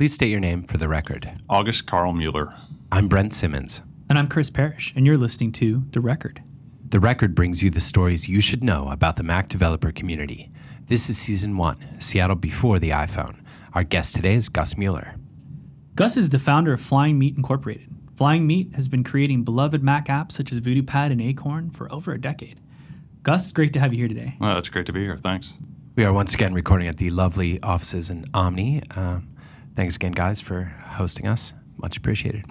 please state your name for the record. August Carl Mueller. I'm Brent Simmons. And I'm Chris Parrish, and you're listening to The Record. The record brings you the stories you should know about the Mac developer community. This is season one, Seattle before the iPhone. Our guest today is Gus Mueller. Gus is the founder of Flying Meat Incorporated. Flying Meat has been creating beloved Mac apps such as VoodooPad and Acorn for over a decade. Gus, it's great to have you here today. Well, it's great to be here. Thanks. We are once again recording at the lovely offices in Omni. Um, thanks again, guys, for hosting us. Much appreciated.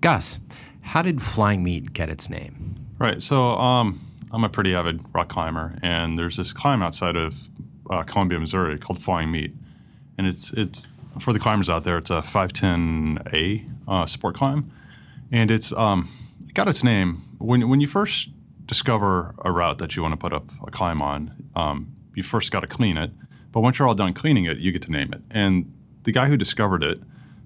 Gus, how did Flying Meat get its name? Right. So um, I'm a pretty avid rock climber, and there's this climb outside of uh, Columbia, Missouri, called Flying Meat, and it's it's for the climbers out there. It's a 510A uh, sport climb, and it's um, it got its name when when you first discover a route that you want to put up a climb on. Um, you first got to clean it, but once you're all done cleaning it, you get to name it. And the guy who discovered it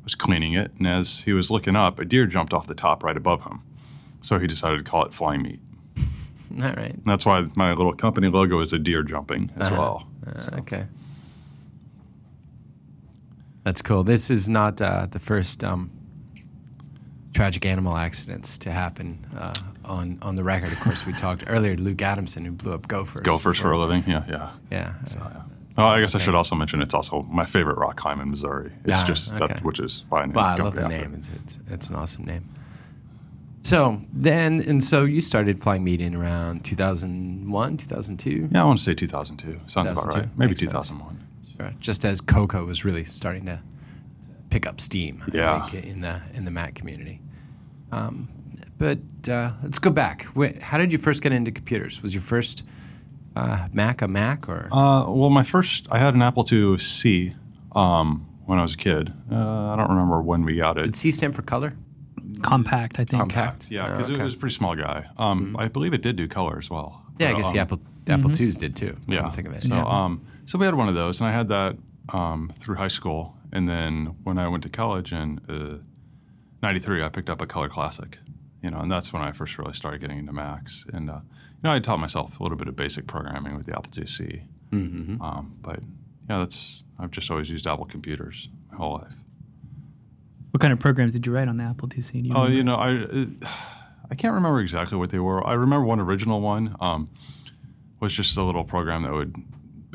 was cleaning it, and as he was looking up, a deer jumped off the top right above him. So he decided to call it Flying Meat. All right. And that's why my little company logo is a deer jumping as Uh-huh. well. Uh, So- Okay. That's cool. This is not uh, the first um, tragic animal accidents to happen uh, on on the record. Of course, we talked earlier to Luke Adamson, who blew up gophers. Gophers for a living. Yeah, yeah. Yeah. So, yeah. Oh, I guess I should also mention it's also my favorite rock climb in Missouri. It's Ah, just okay. that, which is why I named Well, I love the name. It's, it's it's an awesome name. So then, and so you started flying meat in around 2001, 2002. Yeah, I want to say 2002. Sounds about right. Maybe Makes sense. 2001. Sure. Just as Cocoa was really starting to pick up steam, Yeah. Think, in the in the Mac community. Um, but uh, let's go back. Wait, how did you first get into computers? Was your first uh, Mac a Mac or? Uh, well, my first, I had an Apple IIc um, when I was a kid. Uh, I don't remember when we got it. did. C stand for color? Compact, I think. Compact. Yeah, Oh, because okay. Mm-hmm. it was a pretty small guy. Um, I believe it did do color as well. Yeah, I But, guess the um, Apple the Apple IIs did too. Yeah. to think of it. So, Yeah. um, so we had one of those, and I had that um, through high school, and then when I went to college in uh, '93, I picked up a Color Classic, you know, and that's when I first really started getting into Macs. And uh, you know, I taught myself a little bit of basic programming with the Apple IIc, Mhm. um, but yeah, that's I've just always used Apple computers my whole life. What kind of programs did you write on the Apple IIc? Do you Oh, remember? you know, I uh, I can't remember exactly what they were. I remember one original one um, was just a little program that would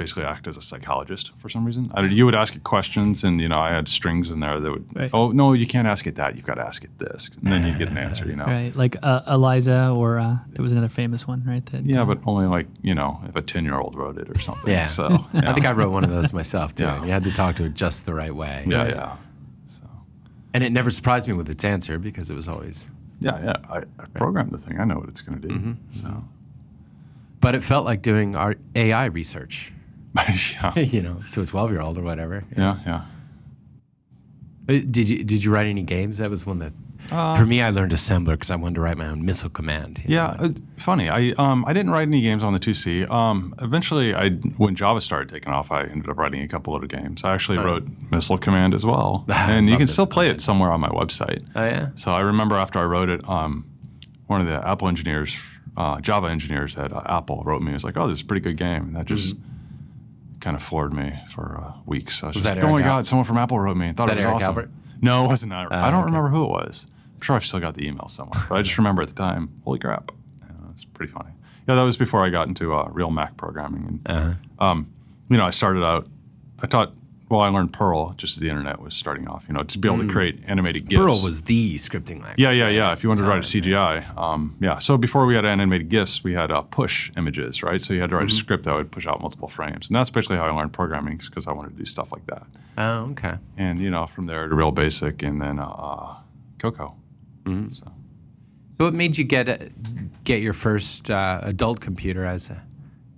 basically act as a psychologist for some reason. I, you would ask it questions, and you know, I had strings in there that would. Right. Oh no, you can't ask it that. You've got to ask it this, and then you get an answer. You know. Right, like uh, Eliza, or uh, there was another famous one, right? That, Yeah, uh, but only like you know, if a ten-year-old wrote it or something. Yeah. So I think I wrote one of those myself too. Yeah. You had to talk to it just the right way. Yeah, yeah. So And it never surprised me with its answer because it was always. yeah, yeah. I, I programmed the thing. I know what it's going to do. Mm-hmm. So But it felt like doing our AI research, yeah, you know, to a twelve-year-old or whatever. yeah, yeah. Uh, Did you did you write any games? That was one that. Uh, For me, I learned assembler because I wanted to write my own missile command. Yeah, uh, funny. I um I didn't write any games on the 2C. Um, eventually, I when Java started taking off, I ended up writing a couple other games. I actually wrote Missile Command as well, and you can still Missile play it somewhere on my website. Oh yeah. So I remember after I wrote it, um, one of the Apple engineers, uh, Java engineers at uh, Apple, wrote me. It was like, "Oh, this is a pretty good game," and that just kind of floored me for uh, weeks. I was, Was just that oh my god, someone from Apple wrote me and thought that it was Eric awesome. Albert? No, it wasn't. I, I don't okay. remember who it was. I'm sure I've still got the email somewhere, but I just remember at the time, holy crap, uh, it's pretty funny. Yeah, that was before I got into uh, real Mac programming, and Uh-huh. um, you know, I started out. I taught. Well, I learned Perl just as the internet was starting off. You know, to be able to create animated GIFs. Mm. Perl was the scripting language. Yeah, yeah, yeah. If you wanted to write a CGI, um, yeah. So before we had animated GIFs, we had uh, push images, right? So you had to write Mm-hmm. a script that would push out multiple frames, and that's basically how I learned programming because I wanted to do stuff like that. Oh, okay. And you know, from there to Real Basic, and then uh, uh, Cocoa. Mm-hmm. So So what made you get a, get your first uh, adult computer as a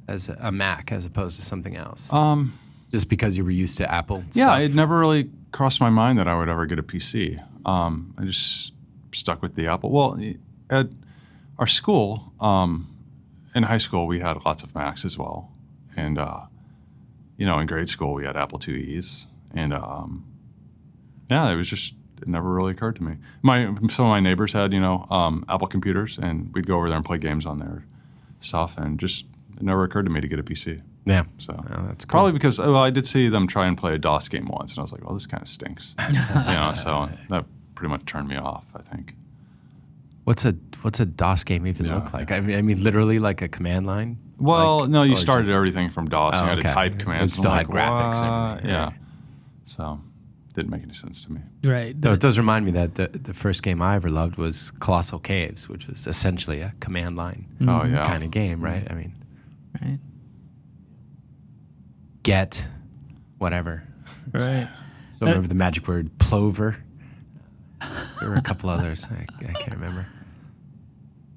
as a Mac as opposed to something else? um, Just because you were used to Apple? yeah, stuff? it never really crossed my mind that I would ever get a PC. Um, I just stuck with the Apple. Well, at our school, um, in high school, we had lots of Macs as well, and uh, you know, in grade school, we had Apple IIe's, and um, yeah, it was just it never really occurred to me. My some of my neighbors had you know um, Apple computers, and we'd go over there and play games on their stuff, and just it never occurred to me to get a PC. Yeah. So Oh, that's cool. probably because well, I did see them try and play a DOS game once, and I was like, well, this kind of stinks. you know, so that pretty much turned me off. I think. What's a what's a DOS game even Yeah, look like? I mean, I mean, literally like a command line. Well, Like- no, you started just- everything from DOS. Oh, you had okay. to type commands. It commands. still I'm had like, graphics and "What?" everything, Yeah. right. So didn't make any sense to me. Right. Though it does remind me that the, the first game I ever loved was Colossal Caves, which was essentially a command line Oh yeah. kind of game, right? I mean, Right. Get whatever. Right. So remember the magic word plover. There were a couple others. I, I can't remember.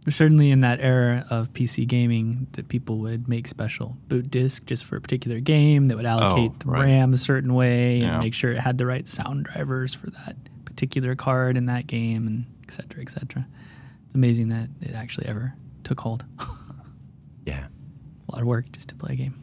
There's certainly in that era of PC gaming, that people would make special boot disk just for a particular game that would allocate oh, the right. RAM a certain way and Yeah. make sure it had the right sound drivers for that particular card in that game, and et cetera, et cetera. It's amazing that it actually ever took hold. Yeah. A lot of work just to play a game.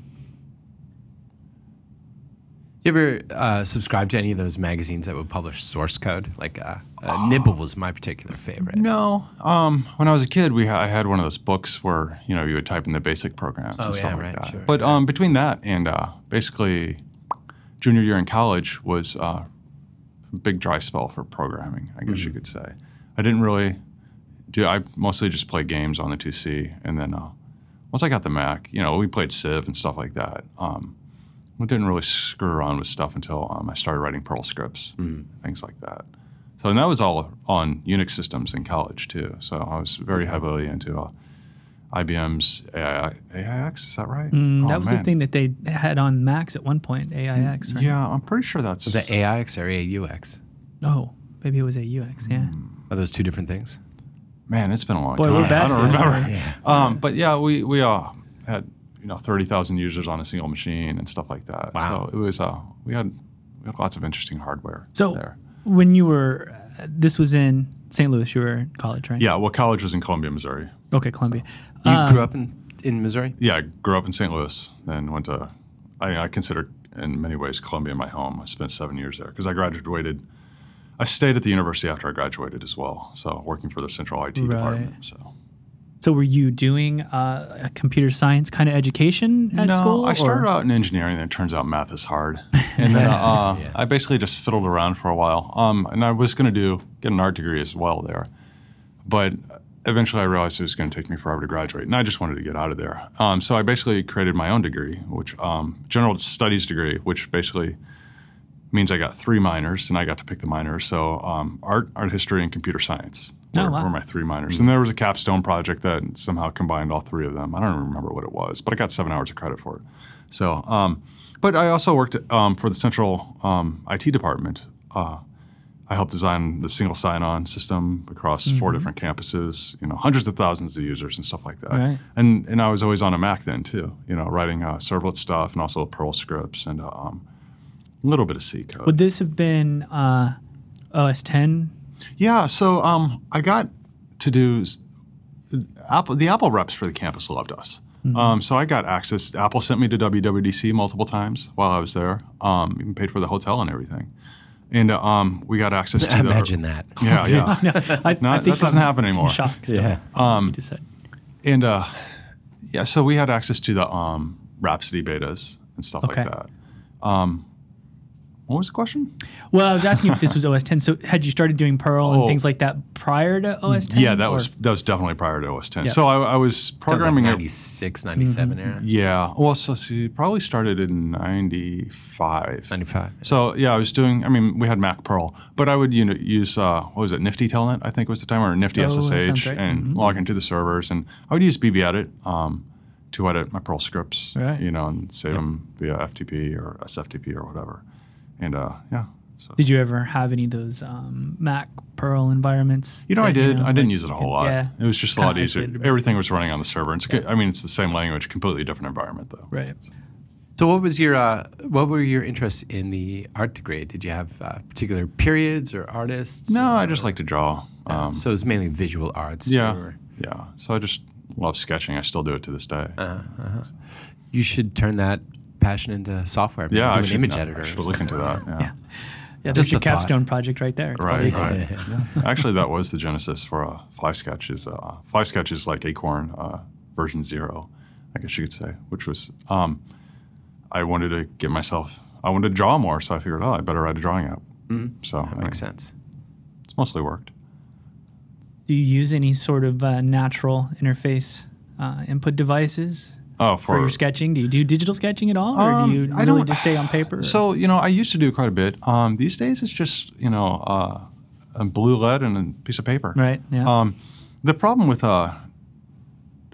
You ever uh, subscribe to any of those magazines that would publish source code? Like uh, uh, Nibble was my particular favorite. No. Um, when I was a kid, we ha- I had one of those books where you know you would type in the basic programs Oh, and stuff yeah, like right, that. sure, but um, between that and uh, basically junior year in college was uh, a big dry spell for programming. I guess you Mm-hmm. could say. I didn't really do. I mostly just played games on the 2C, and then uh, once I got the Mac, you know, we played Civ and stuff like that. Um, we didn't really screw around with stuff until um, I started writing Perl scripts, Mm. things like that. So, and that was all on Unix systems in college too. So I was very heavily into uh, IBM's AI, AIX. Is that right? Mm, Oh, that was man. the thing that they had on Macs at one point, AIX, right? Yeah, I'm pretty sure that's. Was it AIX or AUX? Oh, maybe it was AUX, yeah. Are those two different things? Man, it's been a long Boy, time. we're bad I don't remember. aren't? Um, but yeah, we we uh, had you know thirty thousand users on a single machine and stuff like that. Wow. So it was uh, we had we had lots of interesting hardware So there. when you were, uh, this was in St. Louis, you were in college, right? Yeah, well, college was in Columbia, Missouri. Okay, Columbia. You Um, grew up in, in Missouri? Yeah, I grew up in St. Louis, then went to. I, I consider in many ways Columbia my home. I spent seven years there because I graduated. I stayed at the university after I graduated as well, so working for the central IT Right. department. So So were you doing uh, a computer science kind of education at no, school? I started or- out in engineering, and it turns out math is hard. And then uh, Yeah. I basically just fiddled around for a while. Um, and I was going to do get an art degree as well there, but eventually I realized it was going to take me forever to graduate, and I just wanted to get out of there. Um, so I basically created my own degree, which um, general studies degree, which basically means I got three minors, and I got to pick the minors. So um, art, art history, and computer science Oh, were, wow. were my three minors. And there was a capstone project that somehow combined all three of them. I don't even remember what it was, but I got seven hours of credit for it. So, um, but I also worked um, for the central um, IT department. Uh, I helped design the single sign-on system across four Mm-hmm. different campuses. You know, hundreds of thousands of users and stuff like that. Right. And and I was always on a Mac then too. You know, writing uh, servlet stuff and also Perl scripts and uh, um, a little bit of C code. Would this have been uh, OS 10? Yeah, so um, I got to do Apple. The Apple reps for the campus loved us, um, so I got access. Apple sent me to WWDC multiple times while I was there. Um, even paid for the hotel and everything, and uh, um, we got access to Imagine the. that. Yeah, yeah, no, I, No, I that doesn't I'm happen in anymore. Shock still. Yeah. Um, you just said. and uh, yeah. So we had access to the um, Rhapsody betas and stuff Okay. like that. What was the question? Well, I was asking if this was OS 10. So had you started doing Perl and Oh. things like that prior to OS 10? Yeah, that or- was that was definitely prior to OS 10. Yeah. So I, I was Sounds like programming. it- 96, 97 era. Yeah. Well, so she probably started in '95. 95. So yeah, I was doing. I mean, we had Mac Perl, but I would you know use uh, what was it, Nifty Telnet? I think was the time, or Nifty Oh, SSH, right. and log into the servers, and I would use BBEdit um, to edit my Perl scripts. Right. You know, and save them via FTP or SFTP or whatever. And uh, yeah. So. Did you ever have any of those um, Mac Perl environments? You know, I that, did. I didn't like use it a whole lot. Yeah. It was just a lot easier. Everything was running on the server. It's, I mean, it's the same language, completely different environment, though. Right. So, what was your uh, what were your interests in the art degree? Did you have uh, particular periods or artists? No, I just like to draw. Um, so it's mainly visual arts. Yeah, or- yeah. So I just love sketching. I still do it to this day. uh, uh-huh. You should turn that passion into software. Maybe yeah, do I an should, image I editor. or should look into that. Yeah. Yeah, Just that's your a thought. capstone project right there. It's called Right, Acorn. right. Actually, that was the genesis for uh, Fly Sketch. Is uh, Fly Sketch is like Acorn uh, version zero, I guess you could say, which was um, I wanted to get myself. I wanted to draw more, so I figured, oh, I better write a drawing app. So That I- makes sense. it's mostly worked. Do you use any sort of uh, natural interface uh, input devices Oh, for, your sketching? Do you do digital sketching at all, or Um, do you I really don't- just stay on paper? or- So you know, I used to do quite a bit. Um, these days, it's just you know, uh, a blue lead and a piece of paper. right, yeah, Um, the problem with, uh,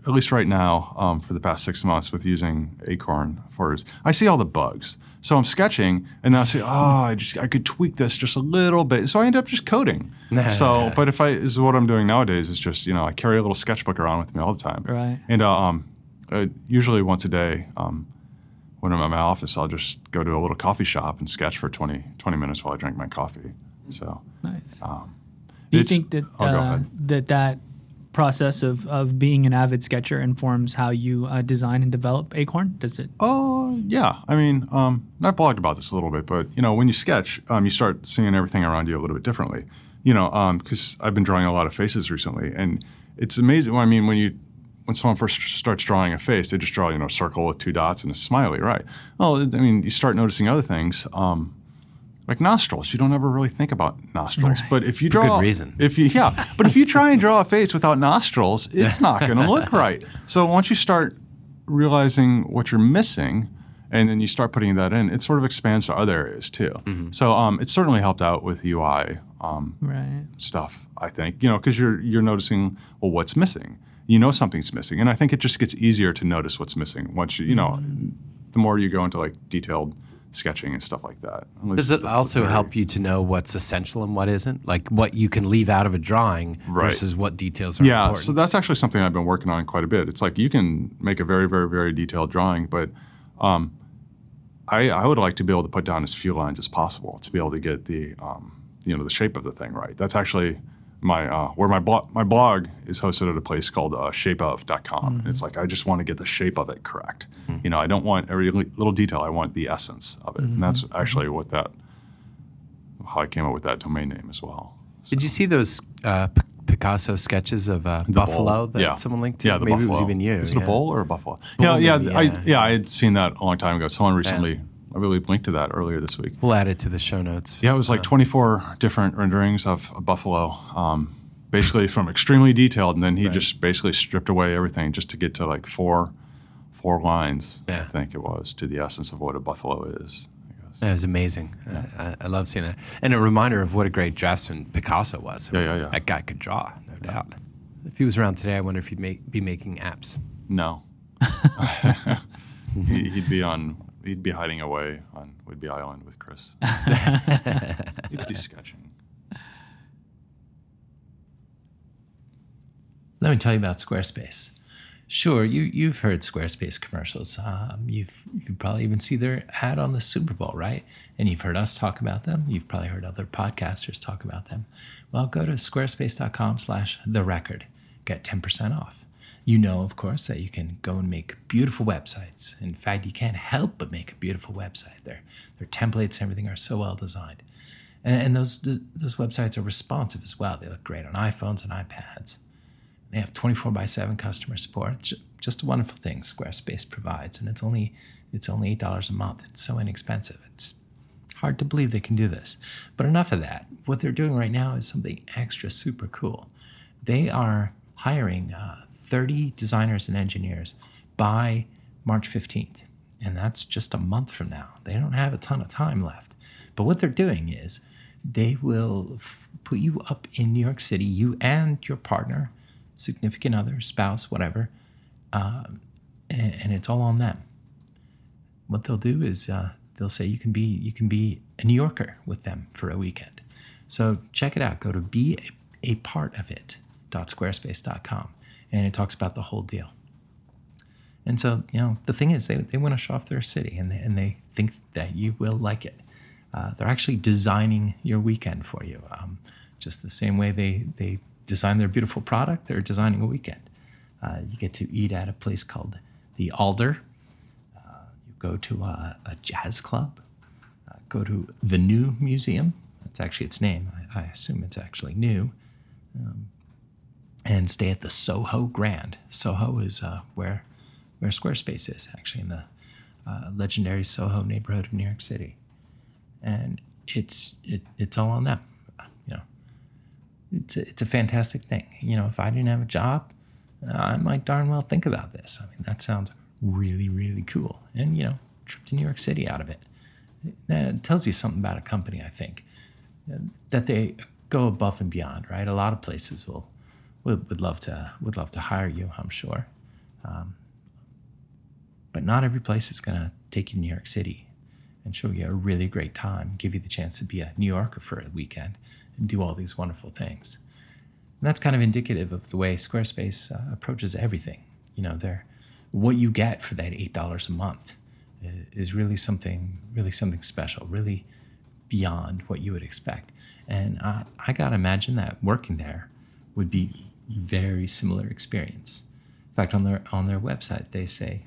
at least right now, um, for the past six months with using Acorn for is I see all the bugs. So I'm sketching, and then I say, oh, I just I could tweak this just a little bit. So I end up just coding. so, but if I this is what I'm doing nowadays is just you know I carry a little sketchbook around with me all the time. Right. And uh, um, uh, usually once a day, um, when I'm at my office, I'll just go to a little coffee shop and sketch for 20, 20 minutes while I drink my coffee. So nice. um, do you think that oh, uh, that that process of, of being an avid sketcher informs how you uh, design and develop Acorn? Does it? Oh yeah, I mean, um, I blogged about this a little bit, but you know, when you sketch, um, you start seeing everything around you a little bit differently. You know, because I've been drawing a lot of faces recently, and it's amazing. I mean, when you when someone first starts drawing a face, they just draw you know a circle with two dots and a smiley, right? Well, I mean, you start noticing other things. Um, like nostrils, you don't ever really think about nostrils. But if you draw, reason. if you yeah, but if you try and draw a face without nostrils, it's not going to look right. So once you start realizing what you're missing, and then you start putting that in, it sort of expands to other areas too. So um, it's certainly helped out with UI um, Right. stuff. I think you know because you're you're noticing well what's missing. You know something's missing, and I think it just gets easier to notice what's missing once you you know the more you go into like detailed sketching and stuff like that. Does it also theory. help you to know what's essential and what isn't? Like what you can leave out of a drawing Right. versus what details are Yeah, important? so that's actually something I've been working on quite a bit. It's like you can make a very, very, very detailed drawing, but um, I, I would like to be able to put down as few lines as possible to be able to get the um, you know the shape of the thing right. That's actually my uh, where my blog my blog is hosted at a place called uh, shapeof.com. And it's like I just want to get the shape of it correct. You know, I don't want every little detail. I want the essence of it, and that's actually what that how I came up with that domain name as well. Did you see those uh, Picasso sketches of uh, Buffalo bull. that yeah. someone linked to? Yeah, the Maybe buffalo. it was even you. Is it yeah. a bull or a buffalo? Yeah, yeah, maybe, I, yeah. yeah, I had seen that a long time ago. Someone recently, I believe, linked to that earlier this week. We'll add it to the show notes. Yeah, it was like 24 different renderings of a buffalo, um, basically from extremely detailed, and then he just basically stripped away everything just to get to like four, four lines. Yeah. I think it was to the essence of what a buffalo is. I guess. It was amazing. I, I, I love seeing that. And a reminder of what a great draftsman Picasso was. Yeah, yeah, yeah. That guy could draw, no doubt. If he was around today, I wonder if he'd make, be making apps. No, he'd be on. He'd be hiding away on Whidbey Island with Chris. he'd be sketching. Let me tell you about Squarespace. Sure, you you've heard Squarespace commercials. Um, you've you probably even see their ad on the Super Bowl, right? And you've heard us talk about them. You've probably heard other podcasters talk about them. Well, go to squarespace.com/slash the record. Get ten percent off. You know, of course, that you can go and make beautiful websites. In fact, you can't help but make a beautiful website. Their their templates and everything are so well designed, and, and those those websites are responsive as well. They look great on iPhones and iPads. They have 24 by 7 customer support. It's just a wonderful thing Squarespace provides, and it's only it's only eight dollars a month. It's so inexpensive. It's hard to believe they can do this. But enough of that. What they're doing right now is something extra super cool. They are hiring uh, 30 designers and engineers by March 15th, and that's just a month from now. They don't have a ton of time left. But what they're doing is they will f- put you up in New York City, you and your partner, significant other, spouse, whatever, um, and, and it's all on them. What they'll do is uh, they'll say you can be you can be a New Yorker with them for a weekend. So check it out. Go to be a part of it squarespace.com and it talks about the whole deal. And so, you know, the thing is, they, they want to show off their city and they, and they think that you will like it. Uh, they're actually designing your weekend for you. Um, just the same way they, they design their beautiful product, they're designing a weekend. Uh, you get to eat at a place called the Alder. Uh, you go to a, a jazz club. Uh, go to the New Museum. That's actually its name. I, I assume it's actually new. Um, and stay at the Soho Grand. Soho is uh, where where Squarespace is actually in the uh, legendary Soho neighborhood of New York City, and it's it, it's all on them. You know, it's a, it's a fantastic thing. You know, if I didn't have a job, I might darn well think about this. I mean, that sounds really really cool, and you know, trip to New York City out of it. That tells you something about a company, I think, that they go above and beyond. Right, a lot of places will would, would love to would love to hire you. I'm sure. Um, but not every place is going to take you to New York City and show you a really great time, give you the chance to be a New Yorker for a weekend and do all these wonderful things. And that's kind of indicative of the way Squarespace uh, approaches everything. You know, they're, what you get for that $8 a month is really something, really something special, really beyond what you would expect. And I, I got to imagine that working there would be very similar experience. In fact, on their on their website, they say,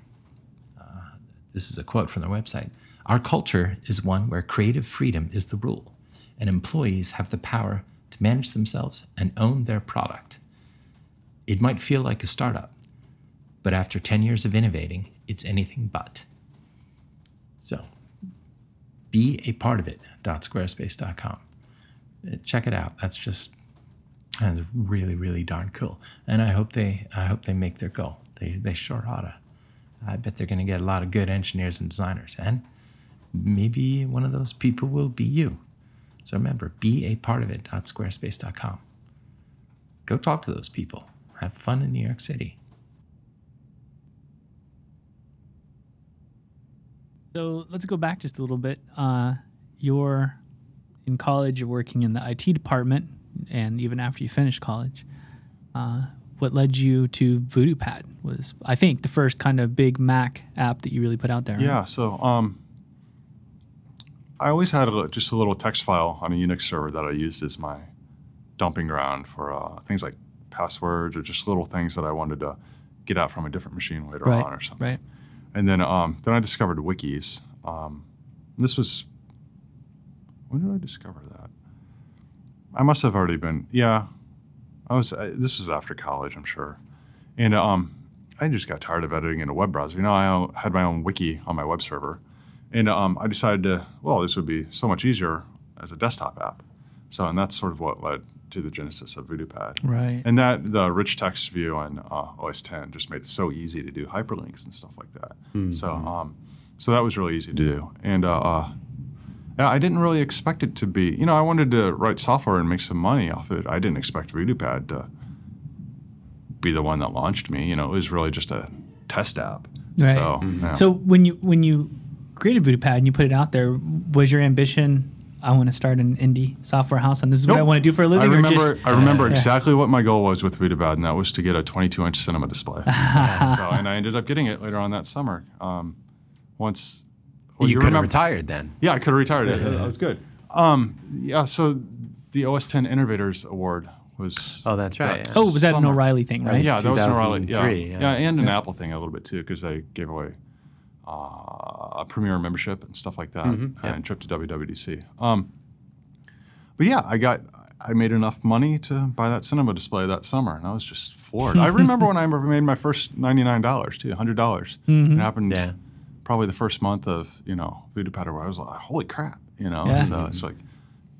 uh, "This is a quote from their website: Our culture is one where creative freedom is the rule, and employees have the power to manage themselves and own their product. It might feel like a startup, but after ten years of innovating, it's anything but." So, be a part of it. Dot Squarespace.com. Check it out. That's just and it's really, really darn cool. And I hope they, I hope they make their goal. They, they sure oughta. I bet they're going to get a lot of good engineers and designers, and maybe one of those people will be you. So remember, be a part of it. Squarespace.com. Go talk to those people. Have fun in New York City. So let's go back just a little bit. Uh, you're in college. You're working in the IT department and even after you finished college. Uh, what led you to VoodooPad was, I think, the first kind of big Mac app that you really put out there. Right? Yeah. So um, I always had a, just a little text file on a Unix server that I used as my dumping ground for uh, things like passwords or just little things that I wanted to get out from a different machine later right, on or something. Right. And then um, then I discovered wikis. Um, this was when did I discover that? I must have already been. Yeah, I was. Uh, this was after college, I'm sure, and um, I just got tired of editing in a web browser. You know, I had my own wiki on my web server, and um, I decided to. Well, this would be so much easier as a desktop app. So, and that's sort of what led to the genesis of VoodooPad. Right. And that the rich text view on uh, OS 10 just made it so easy to do hyperlinks and stuff like that. Mm-hmm. So, um, so that was really easy to do. And uh, uh, I didn't really expect it to be. You know, I wanted to write software and make some money off it. I didn't expect VoodooPad to be the one that launched me. You know, it was really just a test app. Right. So, mm-hmm. yeah. so when you when you created VoodooPad and you put it out there, was your ambition? I want to start an indie software house, and this is nope. what I want to do for a living. I remember, just, I remember uh, exactly yeah. what my goal was with VoodooPad, and that was to get a 22-inch cinema display. so, and I ended up getting it later on that summer. Um, once well, you, you could have retired then. Yeah, I could have retired. that was good. Um, yeah, so the OS 10 Innovators Award was. Oh, that's right. Yeah. Oh, was that summer. an O'Reilly thing, right? Yeah, that was an O'Reilly. Yeah, yeah. yeah and an Apple thing a little bit too, because they gave away uh, a Premier membership and stuff like that, mm-hmm. and trip to WWDC. Um, but yeah, I got. I made enough money to buy that cinema display that summer, and I was just floored. I remember when I made my first ninety nine dollars too, hundred dollars. Mm-hmm. It happened. Yeah probably the first month of you know VoodooPad where I was like, holy crap, you know. Yeah. So it's like,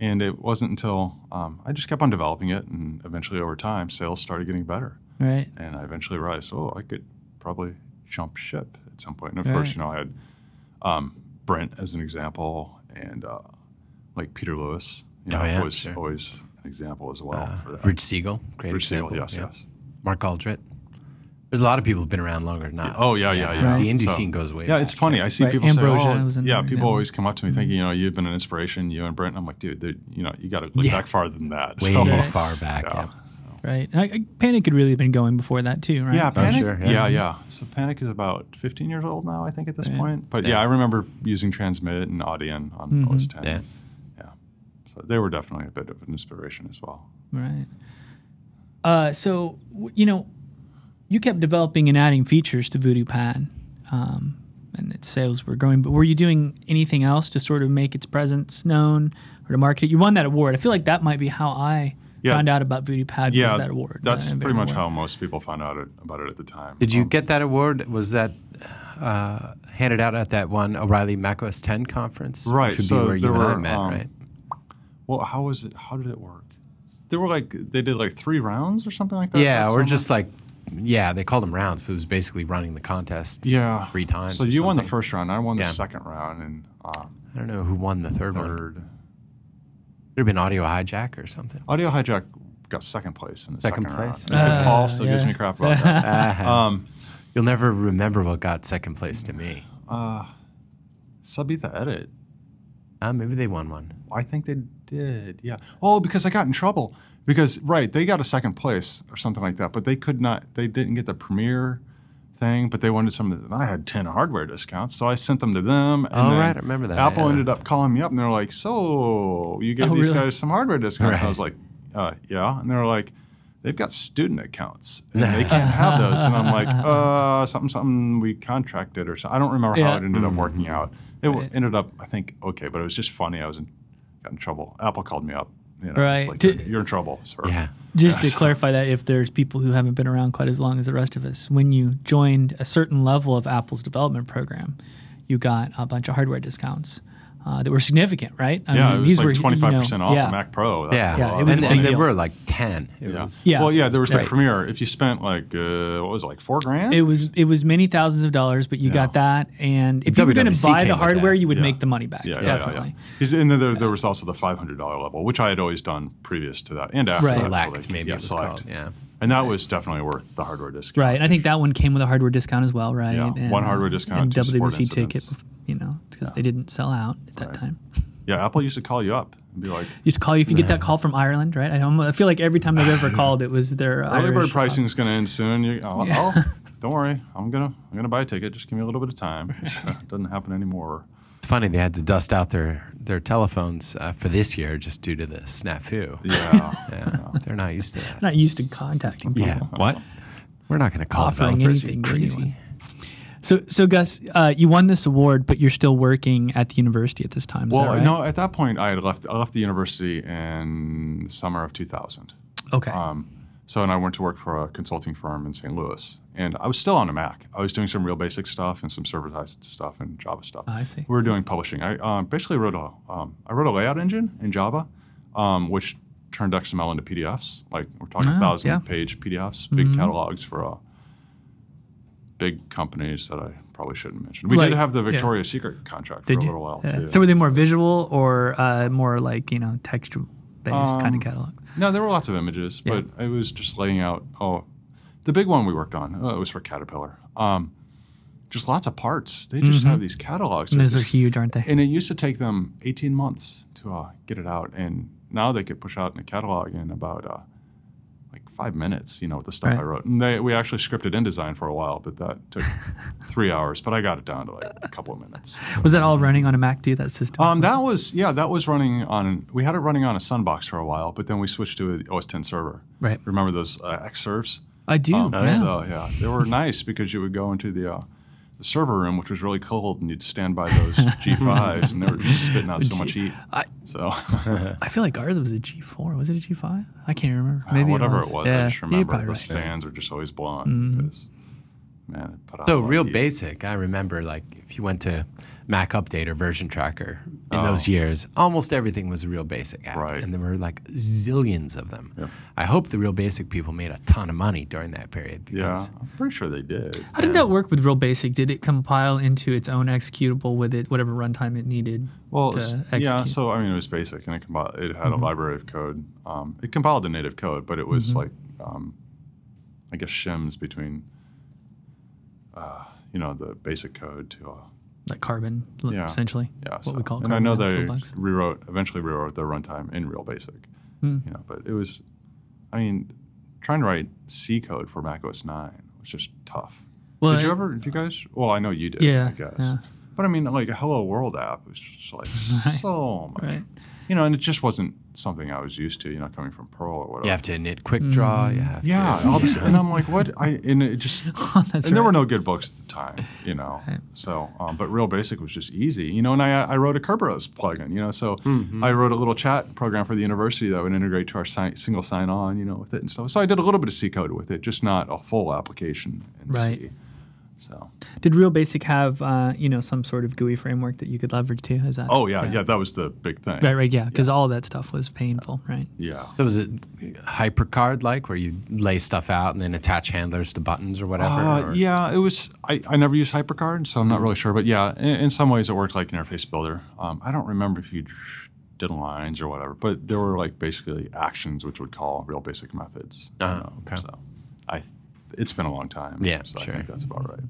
and it wasn't until um, I just kept on developing it, and eventually over time, sales started getting better. Right. And I eventually realized, oh, I could probably jump ship at some point. And of right. course, you know, I had um, Brent as an example, and uh, like Peter Lewis, you know, oh, yeah, was sure. always an example as well uh, for that. Rich Siegel, great Rich example. Siegel, yes, yeah. yes. Mark Aldritt. There's a lot of people who've been around longer than us. Oh yeah, yeah, yeah. Right. The indie So- scene goes way. Yeah, back. it's funny. I see Right, people Ambrosia say, was "Oh, another yeah." People always come up to me thinking, you know, you've been an inspiration, you and Brent. I'm like, dude, you know, you got to look Yeah. back farther than that. way So, far back. yeah. Yeah. so- Right. I, I, Panic could really have been going before that too, right? Yeah, Panic. sure, yeah. yeah. yeah, So Panic is about 15 years old now, I think, at this Yeah. point. But yeah. Yeah. I remember using Transmit and Audion on OS 10. Yeah. yeah. So they were definitely a bit of an inspiration as well. Right. Uh, so you know, you kept developing and adding features to VoodooPad, um, and its sales were growing. But were you doing anything else to sort of make its presence known or to market it? You won that award. I feel like that might be how I Yeah. found out about VoodooPad. Yeah, was that award? that's the pretty much award. how most people found out about it at the time. Did you Um, get that award? Was that uh, handed out at that one O'Reilly macOS 10 conference, Right, Which would so be where you there and I were, met, um, right? Well, how was it? How did it work? They were like they did like three rounds or something like that. Yeah, that or just like, yeah, they called them rounds, but it was basically running the contest. yeah three times So or you won the first round. I won the Yeah. second round, and uh, I don't know who won the third, one. third. There'd been audio hijack or something. Audio Hijack got second place in the Second second, place? round. Ah, Paul still gives me crap about that. Uh, um, You'll never remember what got second place to me. uh, SubEthaEdit. Uh, maybe they won one. I think they did. Yeah. Oh, because I got in trouble. Because right, they got a second place or something like that, but they could not. They didn't get the premiere thing, but they wanted some. of the- I had ten hardware discounts, so I sent them to them. And Oh, right, I remember that, Apple yeah. ended up calling me up, and they're like, "So you gave Oh, these really? guys some hardware discounts?" And I was like, uh, "Yeah," and they were like. They've got student accounts and they can't have those. And I'm like, uh, something, something we contracted or something. I don't remember Yeah. how it ended up working out. It Right. ended up, I think, okay, but it was just funny. I was in, got in trouble. Apple called me up. You know, Right. It's like, Did- you're, you're in trouble, sir. Yeah. Just to so- clarify that, if there's people who haven't been around quite as long as the rest of us, when you joined a certain level of Apple's development program, you got a bunch of hardware discounts uh, that were significant, right? I Yeah, it was like you twenty five percent know, off yeah. a Mac Pro. That's Yeah. Yeah, lot. it was and, a and big they were like 10. It Yeah. was. Yeah. Well, yeah, there was the premiere. If you spent like uh, what was it, like four grand? It was it was many thousands of dollars, but you Yeah. got that, and if you were going to buy the hardware, you would Yeah. make the money back. yeah, yeah, yeah, definitely. yeah. 'Cause- And then there, there was also the five hundred dollar level, which I had always done previous to that, and after Right. that, Select, actually. maybe yeah, it was select. called. Yeah. And that was definitely worth the hardware discount. Right, and I think that one came with a hardware discount as well, right? Yeah, and, one hardware discount, and two support WWDC ticket, incidents. You know, because they didn't sell out at that Right. time. Yeah, Apple used to call you up and be like, Used to call you if you get that call from Ireland, right? I, almo- I feel like every time they've ever called, it was their early bird Irish, uh, pricing is going to end soon. You, oh, Yeah. oh, don't worry, I'm gonna I'm gonna buy a ticket. Just give me a little bit of time. So it doesn't happen anymore. It's funny they had to dust out their their telephones uh, for this year just due to the snafu. Yeah. Yeah, they're not used to that. not used to contacting people. Yeah, what? We're not going to call Offering anything you to crazy. So, so Gus, uh, you won this award, but you're still working at the university at this time. Is Well, that right? no, at that point I had left. I left the university in the summer of 2000. Okay. Um, so, and I went to work for a consulting firm in St. Louis, and I was still on a Mac. I was doing some real basic stuff and some server-side stuff and Java stuff. I see. We were doing publishing. I um, basically wrote a um, I wrote a layout engine in Java, um, which turned XML into PDFs. Like we're talking Ah, thousand yeah. Mm-hmm. page PDFs, big catalogs for uh, big companies that I probably shouldn't mention. We Like- did have the yeah. Victoria's Secret contract for Did a you? little while Yeah. too. So were they more visual or uh, more like you know textual based kind Um, of catalog? No, there were lots of images, Yeah. but it was just laying out. Oh, the big one we worked on. Oh, it was for Caterpillar. Um, just lots of parts. They just have these catalogs. And those are huge, aren't they? and it used to take them 18 months to uh, get it out, and now they could push out in a catalog in about uh, five minutes. You know, with the stuff I wrote. And they, we actually scripted InDesign for a while, but that took three hours. But I got it down to like a couple of minutes. Was that all running on a Mac too? That system? Um, that was yeah, that was running on. We had it running on a Sunbox for a while, but then we switched to an OS 10 server. Right. Remember those uh, Xserves? I do. Um, yeah. So yeah, they were nice because you would go into the, uh, the server room, which was really cold, and you'd stand by those G5s, and they were just spitting out so much heat. I- So I feel like ours was a G4. Was it a G5? I can't remember. uh, Maybe whatever it was. it was, Yeah. I just remember probably those right. Mm-hmm. fans are just always blowing. because, Man, it put So real heat. basic. I remember like if you went to Mac Update or Version Tracker in Oh. those years, almost everything was a real basic app, Right. and there were like zillions of them. Yep. I hope the real basic people made a ton of money during that period. Yeah, Because I'm pretty sure they did. How did that work with Real Basic? Did it compile into its own executable with it, whatever runtime it needed? Well, to s- yeah. Mm-hmm. So I mean, it was basic, and it compiled. It had a library of code. Um, it compiled the native code, but it was Mm-hmm. like, um, I guess, shims between, uh, you know, the basic code to, uh, Like Carbon, Yeah. essentially. yeah. What so- we call and I know Carbon they rewrote, eventually rewrote their runtime in Real Basic. Hmm. You know, but it was, I mean, trying to write C code for Mac OS nine was just tough. Well, did you ever? Did you guys? Well, I know you did. Yeah, I guess. yeah. But I mean, like a Hello World app was just like Right. so much Right. you know, and it just wasn't something I was used to, you know, coming from Perl or whatever. you have to knit quick draw. Mm. You have yeah, to, all this, and I'm like, what? I and it just Oh, That's and there were no good books at the time, you know. So, um, but Real Basic was just easy, you know. And I, I wrote a Kerberos plugin, you know. So Mm-hmm. I wrote a little chat program for the university that would integrate to our si- single sign-on, you know, with it and stuff. So I did a little bit of C code with it, just not a full application in Right. C. So. Did Real Basic have uh, you know some sort of GUI framework that you could leverage too? Is that? Oh yeah, yeah, that was the big thing. Right, right, yeah, because all that stuff was painful, right? Yeah. So was it HyperCard like, where you lay stuff out and then attach handlers to buttons or whatever? Uh, or- yeah, it was. I, I never used HyperCard, so I'm not really sure. But yeah, in, in some ways it worked like an interface builder. Um, I don't remember if you did lines or whatever, but there were like basically actions which would call real basic methods. you Uh-huh, know, okay. So I, it's been a long time. Yeah, so sure. I think that's about right.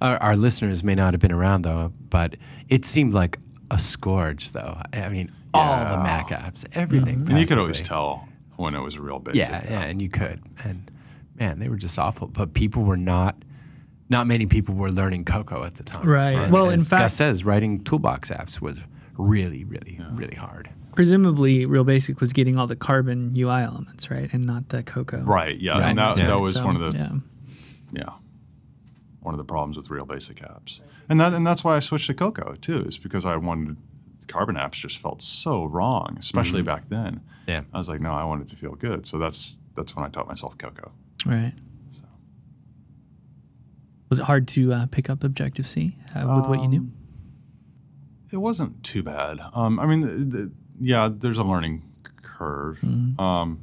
Our, our listeners may not have been around though, but it seemed like a scourge though. I mean, all the Mac apps, everything. Mm-hmm. And you could always tell when it was a real basic. Yeah, app. yeah, and you could. And man, they were just awful. But people were not. Not many people were learning Cocoa at the time. Right. And Well, in fact- Gus says writing toolbox apps was really, really, really hard. Presumably, Real Basic was getting all the Carbon UI elements, right, and not the Cocoa. Right. Yeah. Right. And that, Yeah. that was So, one of the yeah. yeah one of the problems with real basic apps and that and that's why i switched to cocoa too is because i wanted carbon apps just felt so wrong especially back then Yeah. i was like no i want it to feel good so that's that's when i taught myself cocoa Right. Was it hard to uh, pick up Objective C uh, with what you knew? Um, it wasn't too bad um, i mean th- th- yeah there's a learning curve um,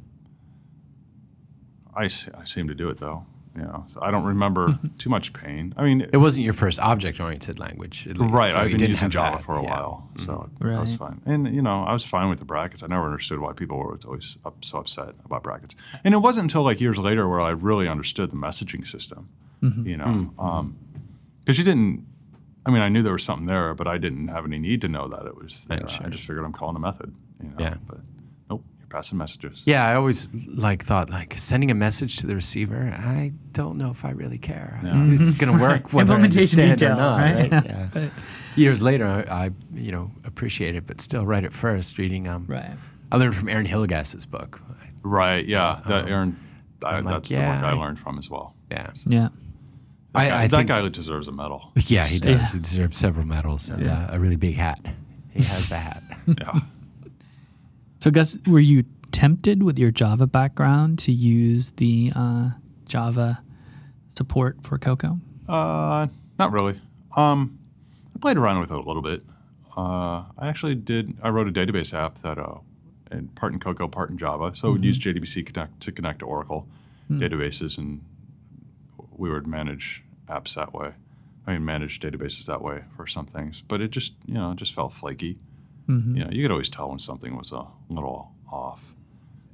I, s- I seem to do it though you know so i don't remember too much pain i mean It wasn't your first object-oriented language, at least, Right, so I've been didn't using Java that. for a Yeah. while, so I Right. was fine. And you know, I was fine with the brackets. I never understood why people were always up, so upset about brackets. And it wasn't until like years later where I really understood the messaging system. Mm-hmm. You know, because you didn't. I mean, I knew there was something there, but I didn't have any need to know that it was there. sure. I just figured I'm calling a method. You know, Yeah. but nope, you're passing messages. Yeah, I always like thought like sending a message to the receiver. I don't know if I really care. It's going to work whether Implementation understand detail, or not. right? Right? Yeah. Yeah. Years later, I, I you know appreciate it, but still, right at first, reading um, Right. I learned from Aaron Hillegass's book. Right. Yeah. That Aaron. I, like, that's the yeah, book I I- learned from as well. Yeah, Yeah. That, I- guy, I that think- guy deserves a medal. yeah, he does. Yeah. He deserves several medals and Yeah. uh, a really big hat. He has the hat. yeah. So, Gus, were you tempted with your Java background to use the uh, Java support for Cocoa? Uh, not really. Um, I played around with it a little bit. Uh, I actually did. I wrote a database app that, uh, in part in Cocoa, part in Java. So it would use JDBC connect to connect to Oracle databases, and we would manage apps that way. I mean, manage databases that way for some things. But it just, you know, it just felt flaky. Mm-hmm. You know, you could always tell when something was a little off.